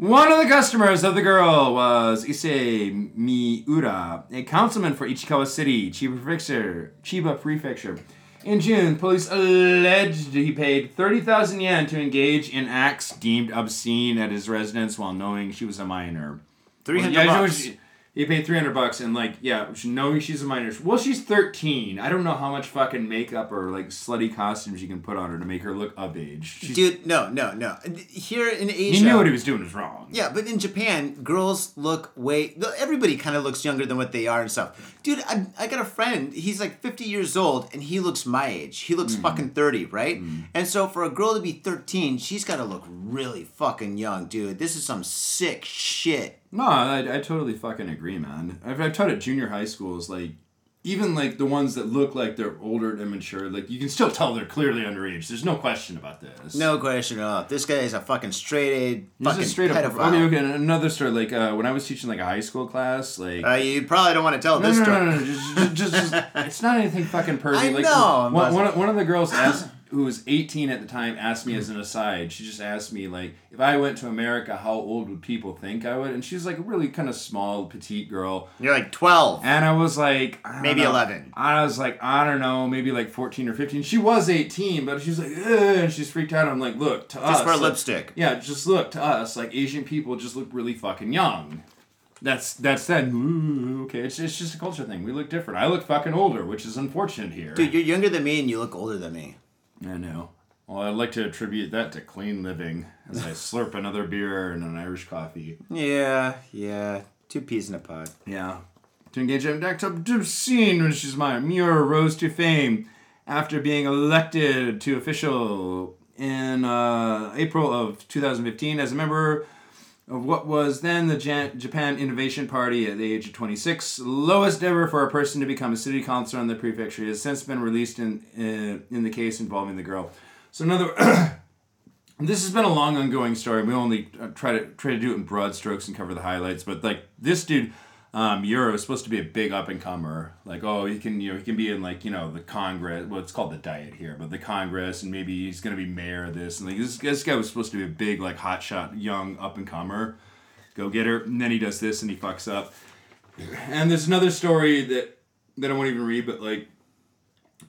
One of the customers of the girl was Issei Miura, a councilman for Ichikawa City, Chiba Prefecture. Chiba Prefecture. In June, police alleged he paid 30,000 yen to engage in acts deemed obscene at his residence while knowing she was a minor. Three Well, yeah, bucks. He paid 300 bucks and, like, yeah, knowing she's a minor. Well, she's 13. I don't know how much fucking makeup or, like, slutty costumes you can put on her to make her look of age. She's, Dude, no, no, no. Here in Asia, he knew what he was doing was wrong. Yeah, but in Japan, girls look way. Everybody kind of looks younger than what they are and stuff. Dude, I, I got a friend. He's like 50 years old and he looks my age. He looks mm. fucking 30, right? Mm. And so for a girl to be 13, she's got to look really fucking young, dude. This is some sick shit. No, I, I totally fucking agree, man. I've, I've taught at junior high schools, like, even like the ones that look like they're older and immature, like you can still tell they're clearly underage. There's no question about this. No question at all. This guy is a fucking straight A This fucking is straight up. pedophile. Okay, okay. Another story, like uh, when I was teaching like a high school class, like Uh, you probably don't want to tell No, this no, story. no, no, no, Just, just, just, it's not anything fucking pervy. *laughs* I like, know, One, one, one of the girls asked, who was 18 at the time, asked me as an aside. She just asked me, like, if I went to America, how old would people think I would? And she's like a really kind of small, petite girl. You're like 12. And I was like, I Maybe know. 11. I was like, I don't know, maybe like 14 or 15. She was 18, but she was like, and she's freaked out. I'm like, look, to us. Just for like- lipstick. yeah, just look to us, like Asian people just look really fucking young. That's that's that. Ooh, okay, it's, it's just a culture thing. We look different. I look fucking older, which is unfortunate here. Dude, you're younger than me and you look older than me. I know. Well, I'd like to attribute that to clean living as I *laughs* slurp another beer and an Irish coffee. Yeah, yeah. Two peas in a pod. Yeah. To engage in act of obscene, which is Miura rose to fame after being elected to official in uh, April of 2015 as a member of what was then the Jan- Japan Innovation Party at the age of 26, lowest ever for a person to become a city councilor in the prefecture. Has since been released in uh, in the case involving the girl. So another. *coughs* this has been a long ongoing story. We only uh, try to try to do it in broad strokes and cover the highlights. But like this dude, um, Euro is supposed to be a big up and comer. Like oh, he can you know he can be in like you know the Congress. Well, it's called the Diet here, but the Congress, and maybe he's gonna be mayor of this. And like this, this guy was supposed to be a big like hotshot young up and comer, go getter. And then he does this and he fucks up. And there's another story that that I won't even read, but like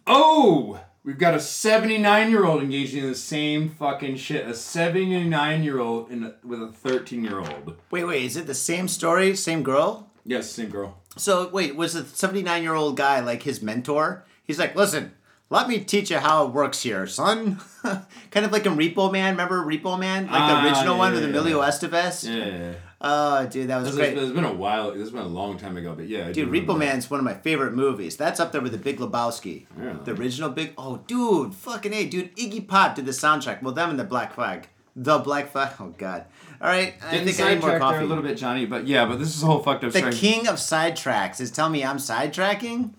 Oh, we've got a 79 year old engaging in the same fucking shit. A 79 year old in with a 13 year old. Wait, wait, is it the same story, same girl? Yes, same girl. So wait, was the 79 year old guy like his mentor? He's like, listen, let me teach you how it works here, son. *laughs* kind of like in Repo Man. Remember Repo Man? Like the Ah, original yeah, one yeah, with yeah. Emilio Estevez? Yeah, yeah, yeah. Oh, dude, that was great. it's been a while. Has been a long time ago, but yeah. I Dude, Repo. Man's one of my favorite movies. That's up there with The Big Lebowski. Really? The original Big. Oh, dude, fucking a, dude. Iggy Pop did the soundtrack. Well, them and the Black Flag. The Black Flag. Oh God. All right, I Getting think I need more coffee. a little bit, Johnny. But yeah, but this is a whole fucked up The story. king of sidetracks is telling me I'm sidetracking.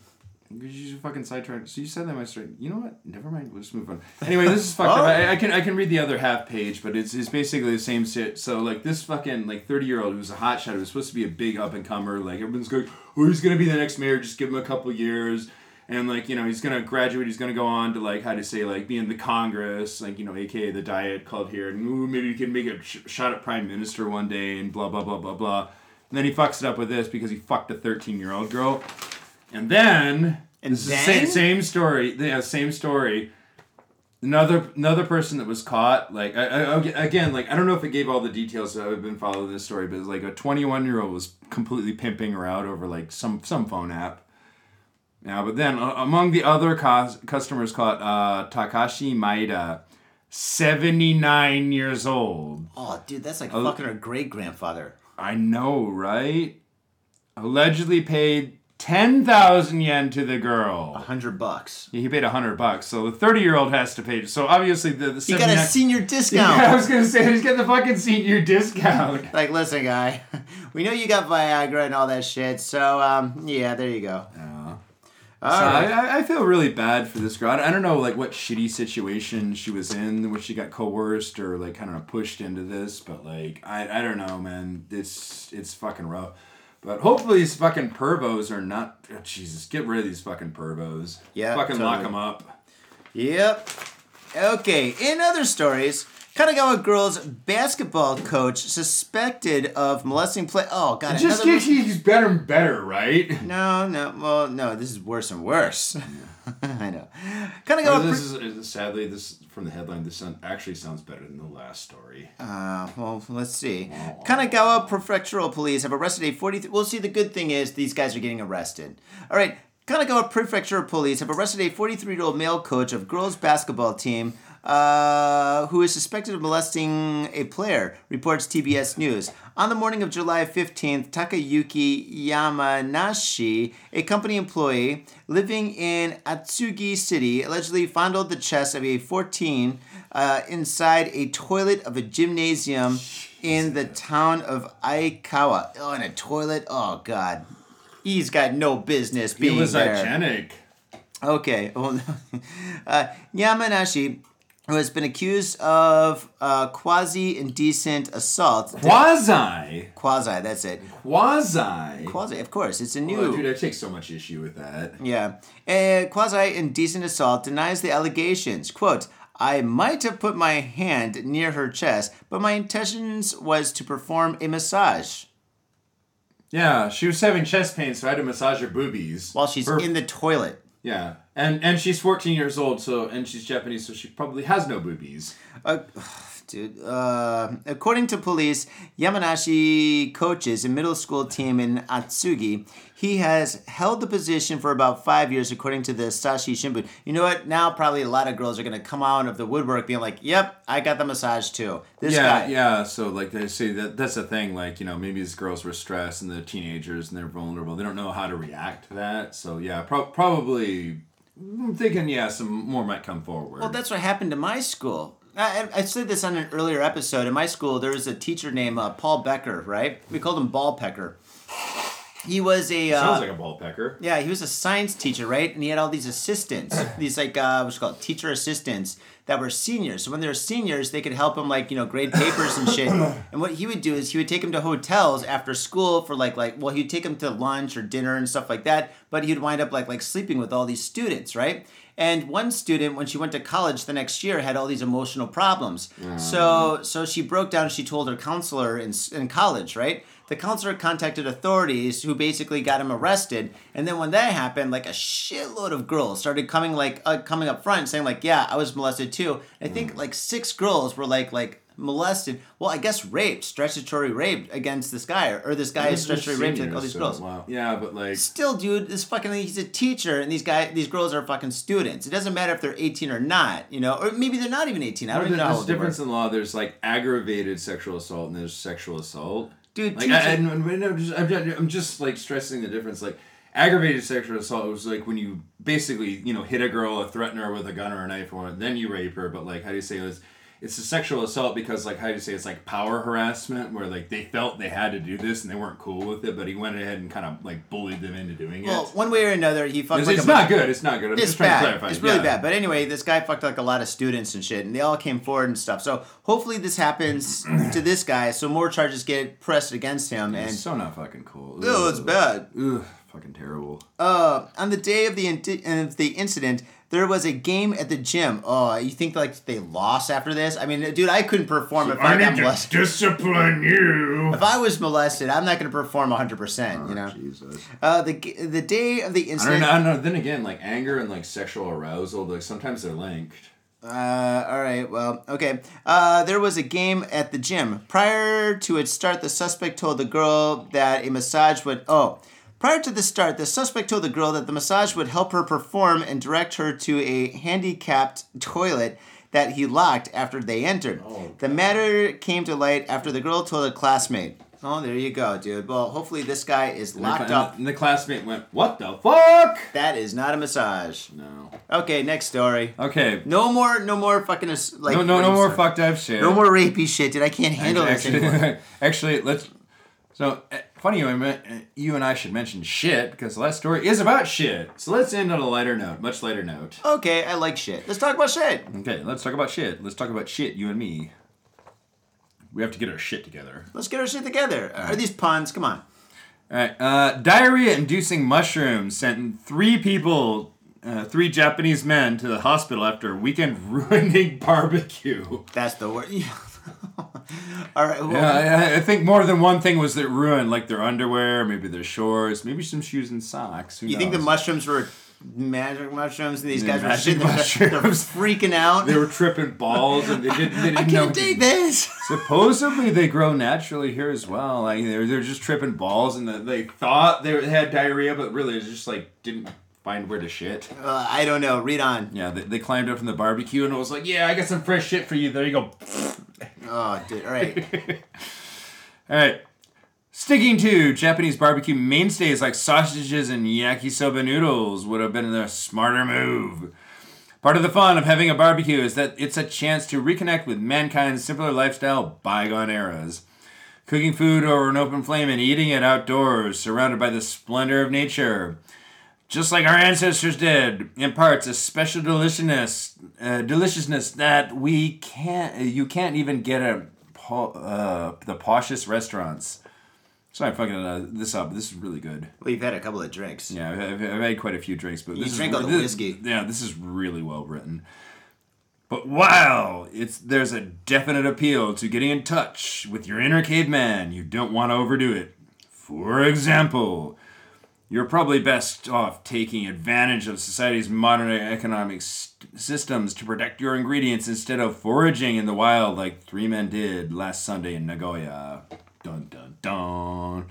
Because you fucking sidetracked. So you said that my story. You know what? Never mind. Let's move on. Anyway, this is fucked up. *laughs* Oh. I, I can I can read the other half page, but it's, it's basically the same shit. So like this fucking like thirty year old who's a hotshot who was supposed to be a big up and comer. Like everyone's going, oh, he's gonna be the next mayor. Just give him a couple years. And like you know he's gonna graduate. He's gonna go on to like how to say like be in the Congress, like you know, aka the Diet Club here, and ooh, maybe he can make a sh- shot at prime minister one day, and blah blah blah blah blah. And then he fucks it up with this because he fucked a thirteen year old girl. And then And this is the same, same story. Yeah, same story. Another another person that was caught, like I, I, again, like I don't know if it gave all the details. So I've been following this story, but like a 21 year old was completely pimping her out over like some some phone app. Now, but then uh, among the other cos- customers caught, uh, Takashi Maeda, 79 years old. Oh, dude, that's like fucking her great grandfather. I know, right? Allegedly paid 10,000 yen to the girl. A hundred bucks. Yeah, he paid a hundred bucks, so the thirty-year-old has to pay. So obviously the the You got a 79 senior *laughs* Yeah, I discount. was gonna say he's getting the fucking senior discount. *laughs* like, listen, guy, *laughs* we know you got Viagra and all that shit. So, um, yeah, there you go. So I, I- I feel really bad for this girl. I, don't know like what shitty situation she was in, where she got coerced or like kind of pushed into this, but like I, I don't know, man. It's it's fucking rough. But hopefully these fucking pervos are not. oh, Jesus, get rid of these fucking pervos. Yeah, fucking lock them up. Yep. Okay, in other stories, Kanagawa girls basketball coach suspected of molesting play. Oh god, It just another- gets he's better and better, right? *laughs* No, no, well, no, this is worse and worse. *laughs* I know. Oh, Kanagawa. this pre- is uh, sadly this from the headline. This sound, actually sounds better than the last story. Uh, well, let's see. Kanagawa Prefectural Police have arrested a 40. We'll see. The good thing is these guys are getting arrested. All right. Kanagawa Prefectural Police have arrested a 43 year old male coach of girls basketball team uh, who is suspected of molesting a player, reports TBS News. On the morning of July 15th, Takayuki Yamanashi, a company employee living in Atsugi City, allegedly fondled the chest of a 14 uh, inside a toilet of a gymnasium in the town of Aikawa. Oh, in a toilet? Oh, God. He's got no business being there. He was there. hygienic. Okay. *laughs* Well, uh, Yamanashi, who has been accused of uh, quasi indecent assault. Quasi, Quasi, that's it. quasi. Quasi, of course. It's a Oh, new. dude, I take so much issue with that. Yeah. Uh, quasi indecent assault denies the allegations. Quote, I might have put my hand near her chest, but my intentions was to perform a massage Yeah, she was having chest pain, so I had to massage her boobies while she's Her- in the toilet. Yeah, and and she's 14 years old, so and she's Japanese, so she probably has no boobies. Uh, dude, uh, according to police, Yamanashi coaches a middle school team in Atsugi. He has held the position for about five years, according to the Asahi Shimbun. You know what? Now probably a lot of girls are gonna come out of the woodwork being like, "Yep, I got the massage too." This yeah, guy. yeah. So like they say that that's the thing. Like you know maybe these girls were stressed and they're teenagers and they're vulnerable. They don't know how to react to that. So yeah, pro- probably I'm thinking yeah some more might come forward. Well, that's what happened to my school. I, I said this on an earlier episode. In my school, there was a teacher named uh, Paul Becker, right? We called him Ball Pecker. He was a. Uh, sounds like a ball pecker. Yeah, he was a science teacher, right? And he had all these assistants, *coughs* these like uh, what's it called teacher assistants that were seniors. So when they were seniors, they could help him like you know grade papers and shit. *coughs* And what he would do is he would take them to hotels after school for like like well he'd take them to lunch or dinner and stuff like that. But he'd wind up like like sleeping with all these students, right? And one student, when she went to college the next year, had all these emotional problems. So so she broke down. She told her counselor in in college, right? the counselor contacted authorities who basically got him arrested and then when that happened like a shitload of girls started coming like uh, coming up front saying like yeah i was molested too i think like six girls were like like molested well i guess raped statutory raped against this guy or, or this guy is statutory raped like all these so, girls Wow. Yeah, but like still dude this fucking he's a teacher and these guy these girls are fucking students it doesn't matter if they're 18 or not you know or maybe they're not even 18 i don't even know how there's old they were. difference in law. There's like aggravated sexual assault and there's sexual assault. Dude, like I, I'm, just, I'm, just, I'm just like stressing the difference. Like aggravated sexual assault was like when you basically you know hit a girl or threaten her with a gun or a knife or then you rape her. But like how do you say it was? It's a sexual assault because like how do you say it's like power harassment where like they felt they had to do this and they weren't cool with it, but he went ahead and kind of like bullied them into doing well it. Well, one way or another he fucked It's, like it's not good. It's not good. I'm It's just trying bad. to clarify. It's really Yeah. bad. But anyway, this guy fucked like a lot of students and shit, and they all came forward and stuff. So hopefully this happens to this guy, so more charges get pressed against him. And It's so not fucking cool. oh, it's bad. Ugh, fucking terrible. Uh, on the day of the inti- of the incident, there was a game at the gym. Oh, you think like they lost after this? I mean, dude, I couldn't perform if I, got molested. discipline you. If I was molested, I'm not going to perform 100. percent You know. Jesus. Uh, the the day of the I don't incident. know. I don't know. Then again, like anger and like sexual arousal, like sometimes they're linked. Uh, all right. Well, okay. Uh, there was a game at the gym. Prior to its start, the suspect told the girl that a massage would. Oh, prior to the start, the suspect told the girl that the massage would help her perform and direct her to a handicapped toilet that he locked after they entered. Oh, the matter came to light after the girl told a classmate. Oh, there you go, dude. Well, hopefully this guy is And locked cla- up. And the classmate went, "What the fuck?" That is not a massage. No. Okay, next story. Okay. No more, no more fucking like. no, no, no more fucked up shit. No more rapey shit, dude. I can't handle this actually, anymore. *laughs* actually, let's. So funny you, uh, and I should mention shit because the last story is about shit. So let's end on a lighter note, much lighter note. Okay, I like shit. Let's talk about shit. Okay, let's talk about shit. Let's talk about shit, you and me. We have to get our shit together. Let's get our shit together. Are these puns? Come on. All right. Uh, diarrhea-inducing mushrooms sent three people uh, three Japanese men to the hospital after a weekend *laughs* ruining barbecue. That's the word. *laughs* *laughs* All right. Well, Yeah, I, I think more than one thing was that ruined, like their underwear, maybe their shorts, maybe some shoes and socks. Who you think the mushrooms were magic mushrooms, and these Yeah, guys were magic sitting mushrooms. *laughs* freaking out? They were tripping balls and they didn't, they didn't *laughs* I know. can't take this. Supposedly they grow naturally here as well. Like they're, they're just tripping balls and the, they thought they had diarrhea, but really it's just like didn't find where to shit. Uh, I don't know. Read on. Yeah, they, they climbed up from the barbecue and it was like, yeah, I got some fresh shit for you. There you go. Oh, dude. All right. *laughs* All right. Sticking to Japanese barbecue mainstays like sausages and yakisoba noodles would have been a smarter move. Part of the fun of having a barbecue is that it's a chance to reconnect with mankind's simpler lifestyle bygone eras. Cooking food over an open flame and eating it outdoors, surrounded by the splendor of nature. Just like our ancestors did, imparts a special deliciousness, uh, deliciousness that we can't, you can't even get at uh, the poshest restaurants. Sorry, I'm fucking uh, this up. This is really good. Well, you've had a couple of drinks. Yeah, I've, I've, had quite a few drinks, but You this drank is all the this- Yeah, this is really well written. But wow, it's there's a definite appeal to getting in touch with your inner caveman. You don't want to overdo it. For example, you're probably best off taking advantage of society's modern economic systems to protect your ingredients instead of foraging in the wild like three men did last Sunday in Nagoya. Dun dun dun.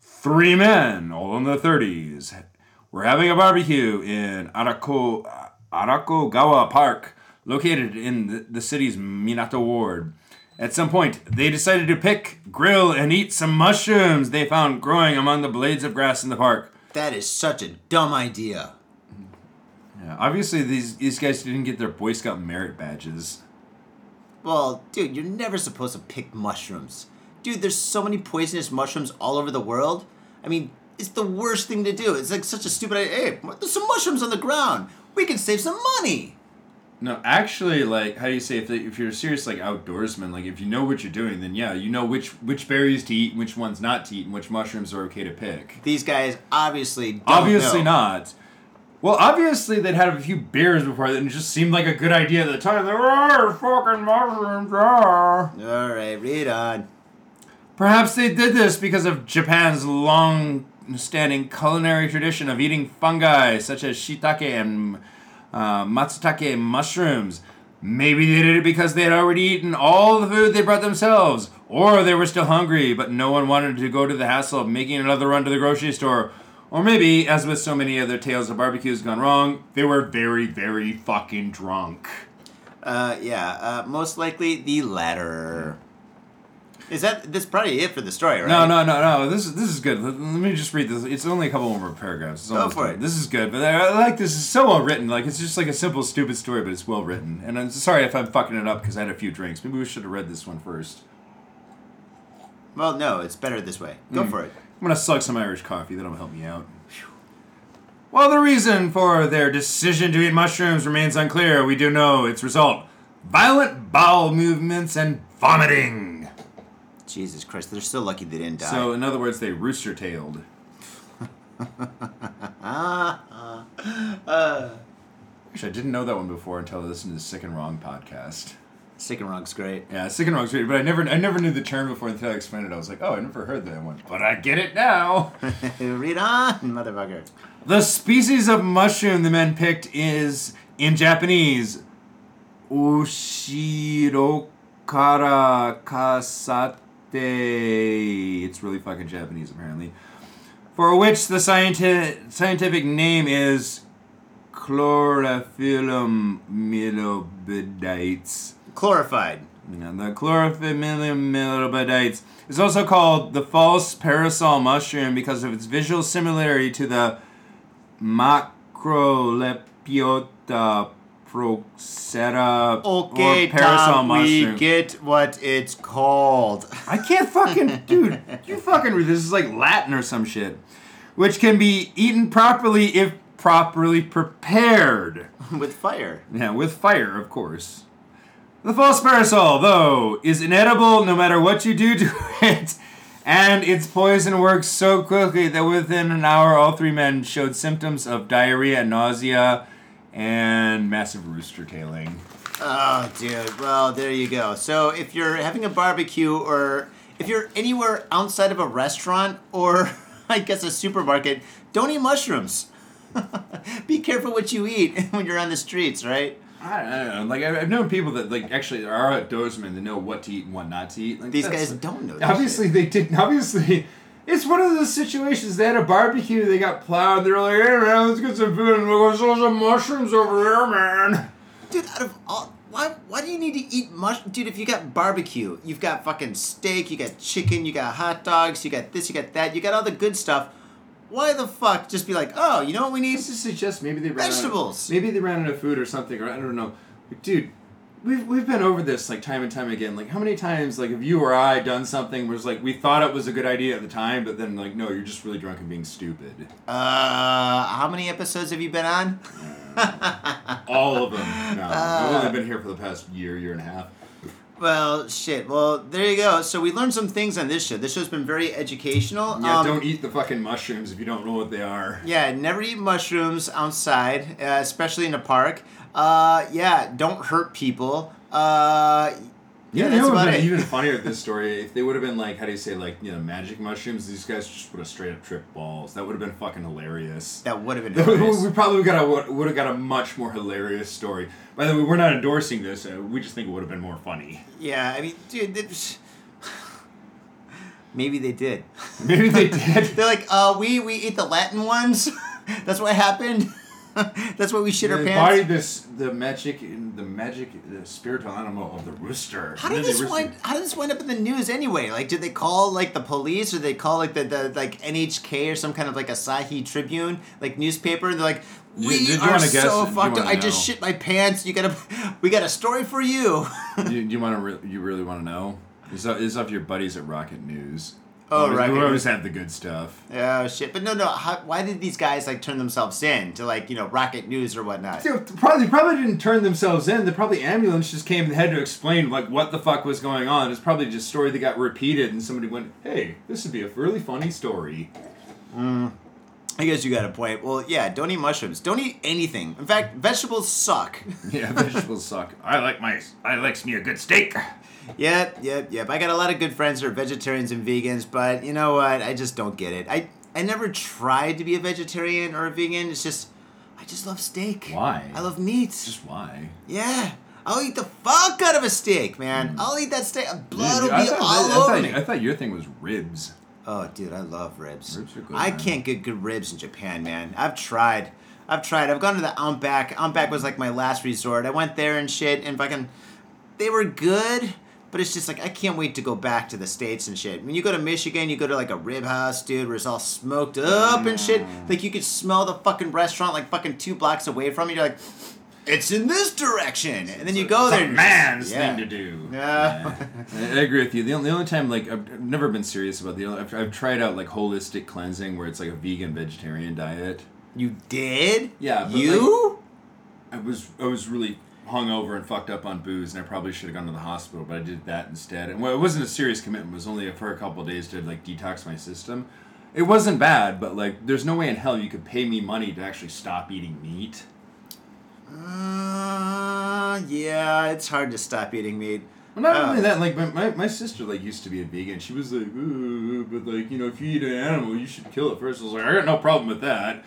Three men, all in their 30s, were having a barbecue in Arako, Arakogawa Park, located in the, the city's Minato Ward. At some point, they decided to pick, grill, and eat some mushrooms they found growing among the blades of grass in the park. That is such a dumb idea. Yeah, obviously, these, these guys didn't get their Boy Scout merit badges. Well, dude, you're never supposed to pick mushrooms. Dude, there's so many poisonous mushrooms all over the world. I mean, it's the worst thing to do. It's like such a stupid idea. Hey, there's some mushrooms on the ground. We can save some money. No, actually, like, how do you say if, if you're a serious like outdoorsman, like if you know what you're doing, then yeah, you know which which berries to eat, and which ones not to eat, and which mushrooms are okay to pick. These guys obviously don't obviously know. not. Well, obviously they'd had a few beers before, and it just seemed like a good idea at the time. Like, "Ah, fucking mushrooms, ah." All right, read on. Perhaps they did this because of Japan's long-standing culinary tradition of eating fungi such as shiitake and uh, matsutake mushrooms. Maybe they did it because they had already eaten all the food they brought themselves, or they were still hungry, but no one wanted to go to the hassle of making another run to the grocery store. Or maybe, as with so many other tales of barbecues gone wrong, they were very, very fucking drunk. Uh, yeah, uh, most likely the latter. Is that that's probably it for the story, right? No, no, no, no. This is this is good. Let, let me just read this. It's only a couple more paragraphs. It's Go for it. This is good, but I, I like this. It's so well written. Like it's just like a simple, stupid story, but it's well written. And I'm sorry if I'm fucking it up because I had a few drinks. Maybe we should have read this one first. Well, no, it's better this way. Go Hmm. for it. I'm gonna slug some Irish coffee. That'll help me out. While the reason for their decision to eat mushrooms remains unclear, we do know its result: violent bowel movements and vomiting. Jesus Christ, they're so lucky they didn't die. So, in other words, they rooster-tailed. *laughs* Actually, I didn't know that one before until I listened to the Sick and Wrong podcast. Sick and wrong's great. Yeah, Sick and Wrong's great, but I never, I never knew the term before until I explained it. I was like, oh, I never heard that one, but I get it now. *laughs* read on, motherfucker. the species of mushroom the men picked is in Japanese, Ushirokara kasate. It's really fucking Japanese, apparently. For which the scienti- scientific name is Chlorophyllum molybdites. Chlorified. And the Chlorophyllum is also called the false parasol mushroom because of its visual similarity to the Macrolepiota procera Okay, or parasol Tom, mushroom. we get what it's called. *laughs* I can't fucking, *laughs* dude. You fucking read this is like Latin or some shit, which can be eaten properly if properly prepared. *laughs* With fire. Yeah, with fire, of course. The false parasol, though, is inedible no matter what you do to it, And its poison works so quickly that within an hour, all three men showed symptoms of diarrhea, and nausea, and massive rooster tailing. Oh, dude. Well, there you go. So if you're having a barbecue or if you're anywhere outside of a restaurant or *laughs* I guess a supermarket, don't eat mushrooms. *laughs* Be careful what you eat *laughs* when you're on the streets, right? I don't know. Like I've known people that like actually are outdoorsmen that know what to eat and what not to eat. Like, These guys don't know. Obviously, they didn't. Obviously, it's one of those situations. They had a barbecue. They got plowed. They're like, "Hey man, let's get some food and we'll go some mushrooms over there, man." dude. Out of all, why why do you need to eat mush? Dude, if you got barbecue, you've got fucking steak, you got chicken, you got hot dogs, you got this, you got that, you got all the good stuff. Why the fuck just be like, oh, you know what we need? This is suggest maybe they ran Vegetables. Out, maybe they ran out of food or something, or I don't know. Dude, we've we've been over this like time and time again. Like, how many times like have you or I done something was like we thought it was a good idea at the time, but then like no, you're just really drunk and being stupid. Uh, how many episodes have you been on? All of them. *laughs* No, I've Uh. only been here for the past year, year and a half. Well, shit. Well, there you go. So we learned some things on this show. This show's been very educational. Yeah, Um, don't eat the fucking mushrooms if you don't know what they are. Yeah, never eat mushrooms outside, uh, especially in a park. Uh, yeah, don't hurt people. Uh, yeah, Yeah, that's that would about have it. even *laughs* funnier with this story if they would have been like, how do you say, like, you know, magic mushrooms. These guys just would have straight up tripped balls. That would have been fucking hilarious. that would have been *laughs* hilarious. we probably got a would have got a much more hilarious story. By the way, we're not endorsing this. Uh, we just think it would have been more funny. yeah, I mean, dude, it was- *laughs* maybe they did. Maybe they did. They're like, uh, we we eat the Latin ones. That's what happened. *laughs* That's why we shit our They pants. embodied this the magic the magic the spiritual animal of the rooster. How did this rooster- wind? How did this wind up in the news anyway? Like, did they call like the police, or they call like the, the like NHK or some kind of like a Asahi Tribune like newspaper? They're like, we you are guess? so fucked. up. I just shit my pants. You gotta, we got a story for you. do you *laughs* want to? Re- you really want to know? It's off, it's off your buddies at Rocket News. Oh, always, Rocket We always have the good stuff. oh shit! But no, no. How, why did these guys like turn themselves in to like you know Rocket News or whatnot? They probably, probably didn't turn themselves in. The probably ambulance just came and had to explain like what the fuck was going on. It's probably just a story that got repeated, and somebody went, "Hey, this would be a really funny story." Mm. I guess you got a point. Well, yeah. Don't eat mushrooms. Don't eat anything. In fact, vegetables suck. *laughs* Yeah, vegetables suck. I like my, I likes me a good steak. Yep, yep, yep. I got a lot of good friends who are vegetarians and vegans, but you know what? I just don't get it. I I never tried to be a vegetarian or a vegan. It's just I just love steak. Why? I love meat. Just why? yeah. I'll eat the fuck out of a steak, man. I'll eat that steak. Blood will Hmm. I be thought, all I, over thought, me. I thought your thing was ribs. Oh, dude, I love ribs. Ribs are good, I man. can't get good ribs in Japan, man. I've tried. I've tried. I've gone to the Outback. Outback was like my last resort. I went there and shit, and fucking, they were good. But it's just like I can't wait to go back to the states and shit. When you go to Michigan, you go to like a rib house, dude, where it's all smoked up and shit. Mm. Like you could smell the fucking restaurant like fucking two blocks away from you. You're like, it's in this direction, and then you go It's there. a and you're just- man's yeah. thing to do. Yeah. I, I agree with you. The only, the only time, like, I've, I've never been serious about the. I've, I've tried out like holistic cleansing, where it's like a vegan vegetarian diet. You did? Yeah, but, You? I was I was really hungover and fucked up on booze, and I probably should have gone to the hospital, but I did that instead. And well, it wasn't a serious commitment; it was only for a couple of days to like detox my system. It wasn't bad, but like, there's no way in hell you could pay me money to actually stop eating meat. Uh, yeah, it's hard to stop eating meat. Well, not Uh, only that, like my, my, my sister like used to be a vegan. She was like, Ooh, but like you know, if you eat an animal, you should kill it first. I was like, I got no problem with that.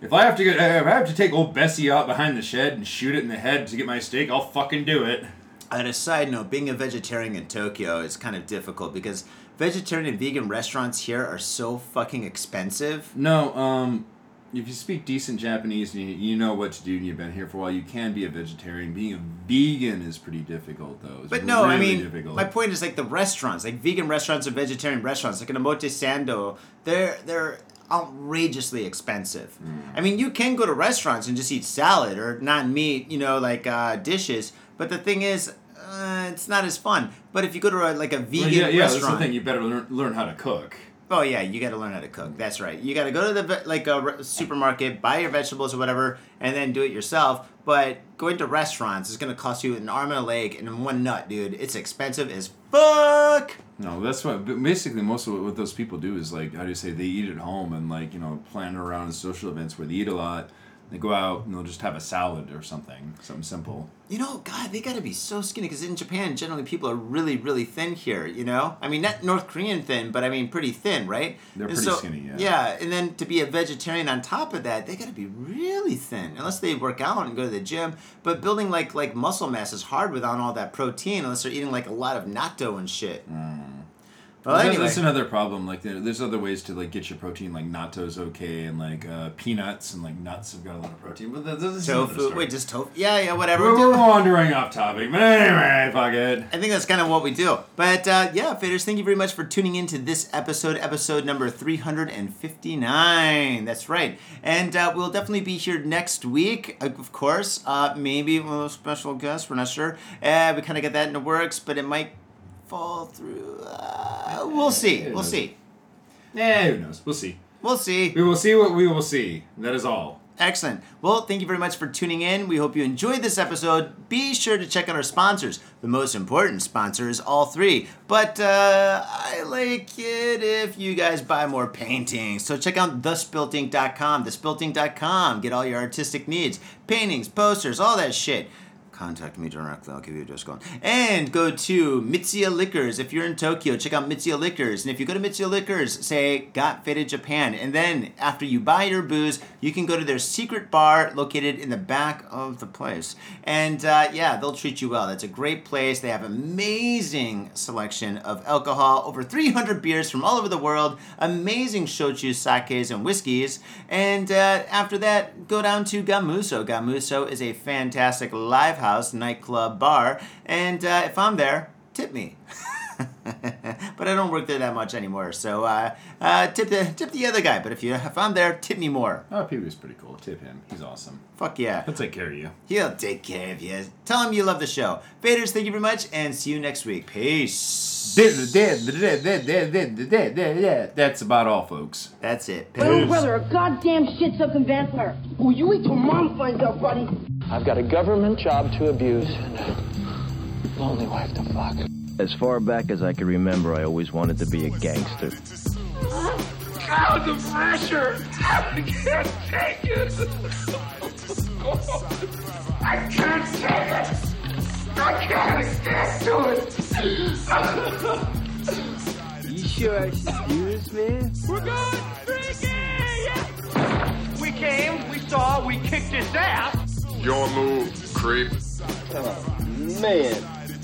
If I have to get, if I have to take old Bessie out behind the shed and shoot it in the head to get my steak, I'll fucking do it. On a side note, being a vegetarian in Tokyo is kind of difficult because vegetarian and vegan restaurants here are so fucking expensive. No, um, if you speak decent Japanese and you, you know what to do and you've been here for a while, you can be a vegetarian. Being a vegan is pretty difficult, though. It's But no, I mean, difficult. my point is like the restaurants, like vegan restaurants and vegetarian restaurants, like an Omotesando, they're they're outrageously expensive. Hmm. I mean, you can go to restaurants and just eat salad or non meat, you know, like uh, dishes. But the thing is, uh, it's not as fun. But if you go to a, like a vegan Well, yeah, yeah, that's the restaurant, thing. You better learn, learn how to cook. Oh yeah, you got to learn how to cook. That's right. You got to go to the like a supermarket, buy your vegetables or whatever, and then do it yourself. But going to restaurants is to cost you an arm and a leg and one nut, dude. It's expensive as fuck. No, that's what basically most of what those people do is like how do you say they eat at home and like you know plan around social events where they eat a lot. They go out and they'll just have a salad or something, something simple. You know, God, they got to be so skinny because in Japan, generally people are really, really thin here. You know, I mean, not North Korean thin, but I mean pretty thin, right? They're And pretty skinny, yeah. Yeah, and then to be a vegetarian on top of that, they got to be really thin, unless they work out and go to the gym. But building like like muscle mass is hard without all that protein, unless they're eating like a lot of natto and shit. Mm. Well, That's- anyway, that's another problem. Like there, there's other ways to like get your protein. Like natto's okay, and like uh, peanuts and like nuts have got a lot of protein. But that, that's tofu. Wait, just tofu? Yeah, yeah, whatever. We're, we're wandering off topic, but anyway, fuck it. I think that's kind of what we do. But uh, yeah, faders, thank you very much for tuning in to this episode, episode number 359. That's right. And uh, we'll definitely be here next week, of course. Uh, maybe with a special guest, we're not sure. Uh, we kind of got that in the works, but it might fall through. Uh, we'll see. We'll see. Yeah, who knows? We'll see. We'll see. We will see what we will see. That is all. Excellent. Well, thank you very much for tuning in. We hope you enjoyed this episode. Be sure to check out our sponsors. The most important sponsor is all three, but uh, I like it if you guys buy more paintings. So check out thespiltink.com, thespiltink.com. Get all your artistic needs, paintings, posters, all that shit. Contact me directly. I'll give you a discount. And go to Mitsuya Liquors. If you're in Tokyo, check out Mitsuya Liquors. And if you go to Mitsuya Liquors, say Got Faded Japan. And then after you buy your booze, you can go to their secret bar located in the back of the place. And uh, yeah, they'll treat you well. That's a great place. They have amazing selection of alcohol, over 300 beers from all over the world, amazing shochu, sakes, and whiskeys. And uh, after that, go down to Gamuso. Gamuso is a fantastic live house nightclub bar. And uh, if I'm there, tip me. *laughs* *laughs* but I don't work there that much anymore, so uh, uh, tip the tip the other guy. But if you if I'm there, tip me more. Oh, Pee Wee's pretty cool. Tip him. He's awesome. Fuck yeah, He'll take care of you. he'll take care of you. Tell him you love the show. Faders, thank you very much, and see you next week. Peace. That's about all, folks. That's it. My own brother, a goddamn shit-sucking vampire. Will you wait till mom finds out, buddy? I've got a government job to abuse and a lonely wife to fuck. As far back as I can remember, I always wanted to be a gangster. God, the pressure! I can't take it! I can't take it! I can't get to it! You sure I should do this, man? We're going freaky! We came, we saw, we kicked his ass! Your move, creep. Oh, man,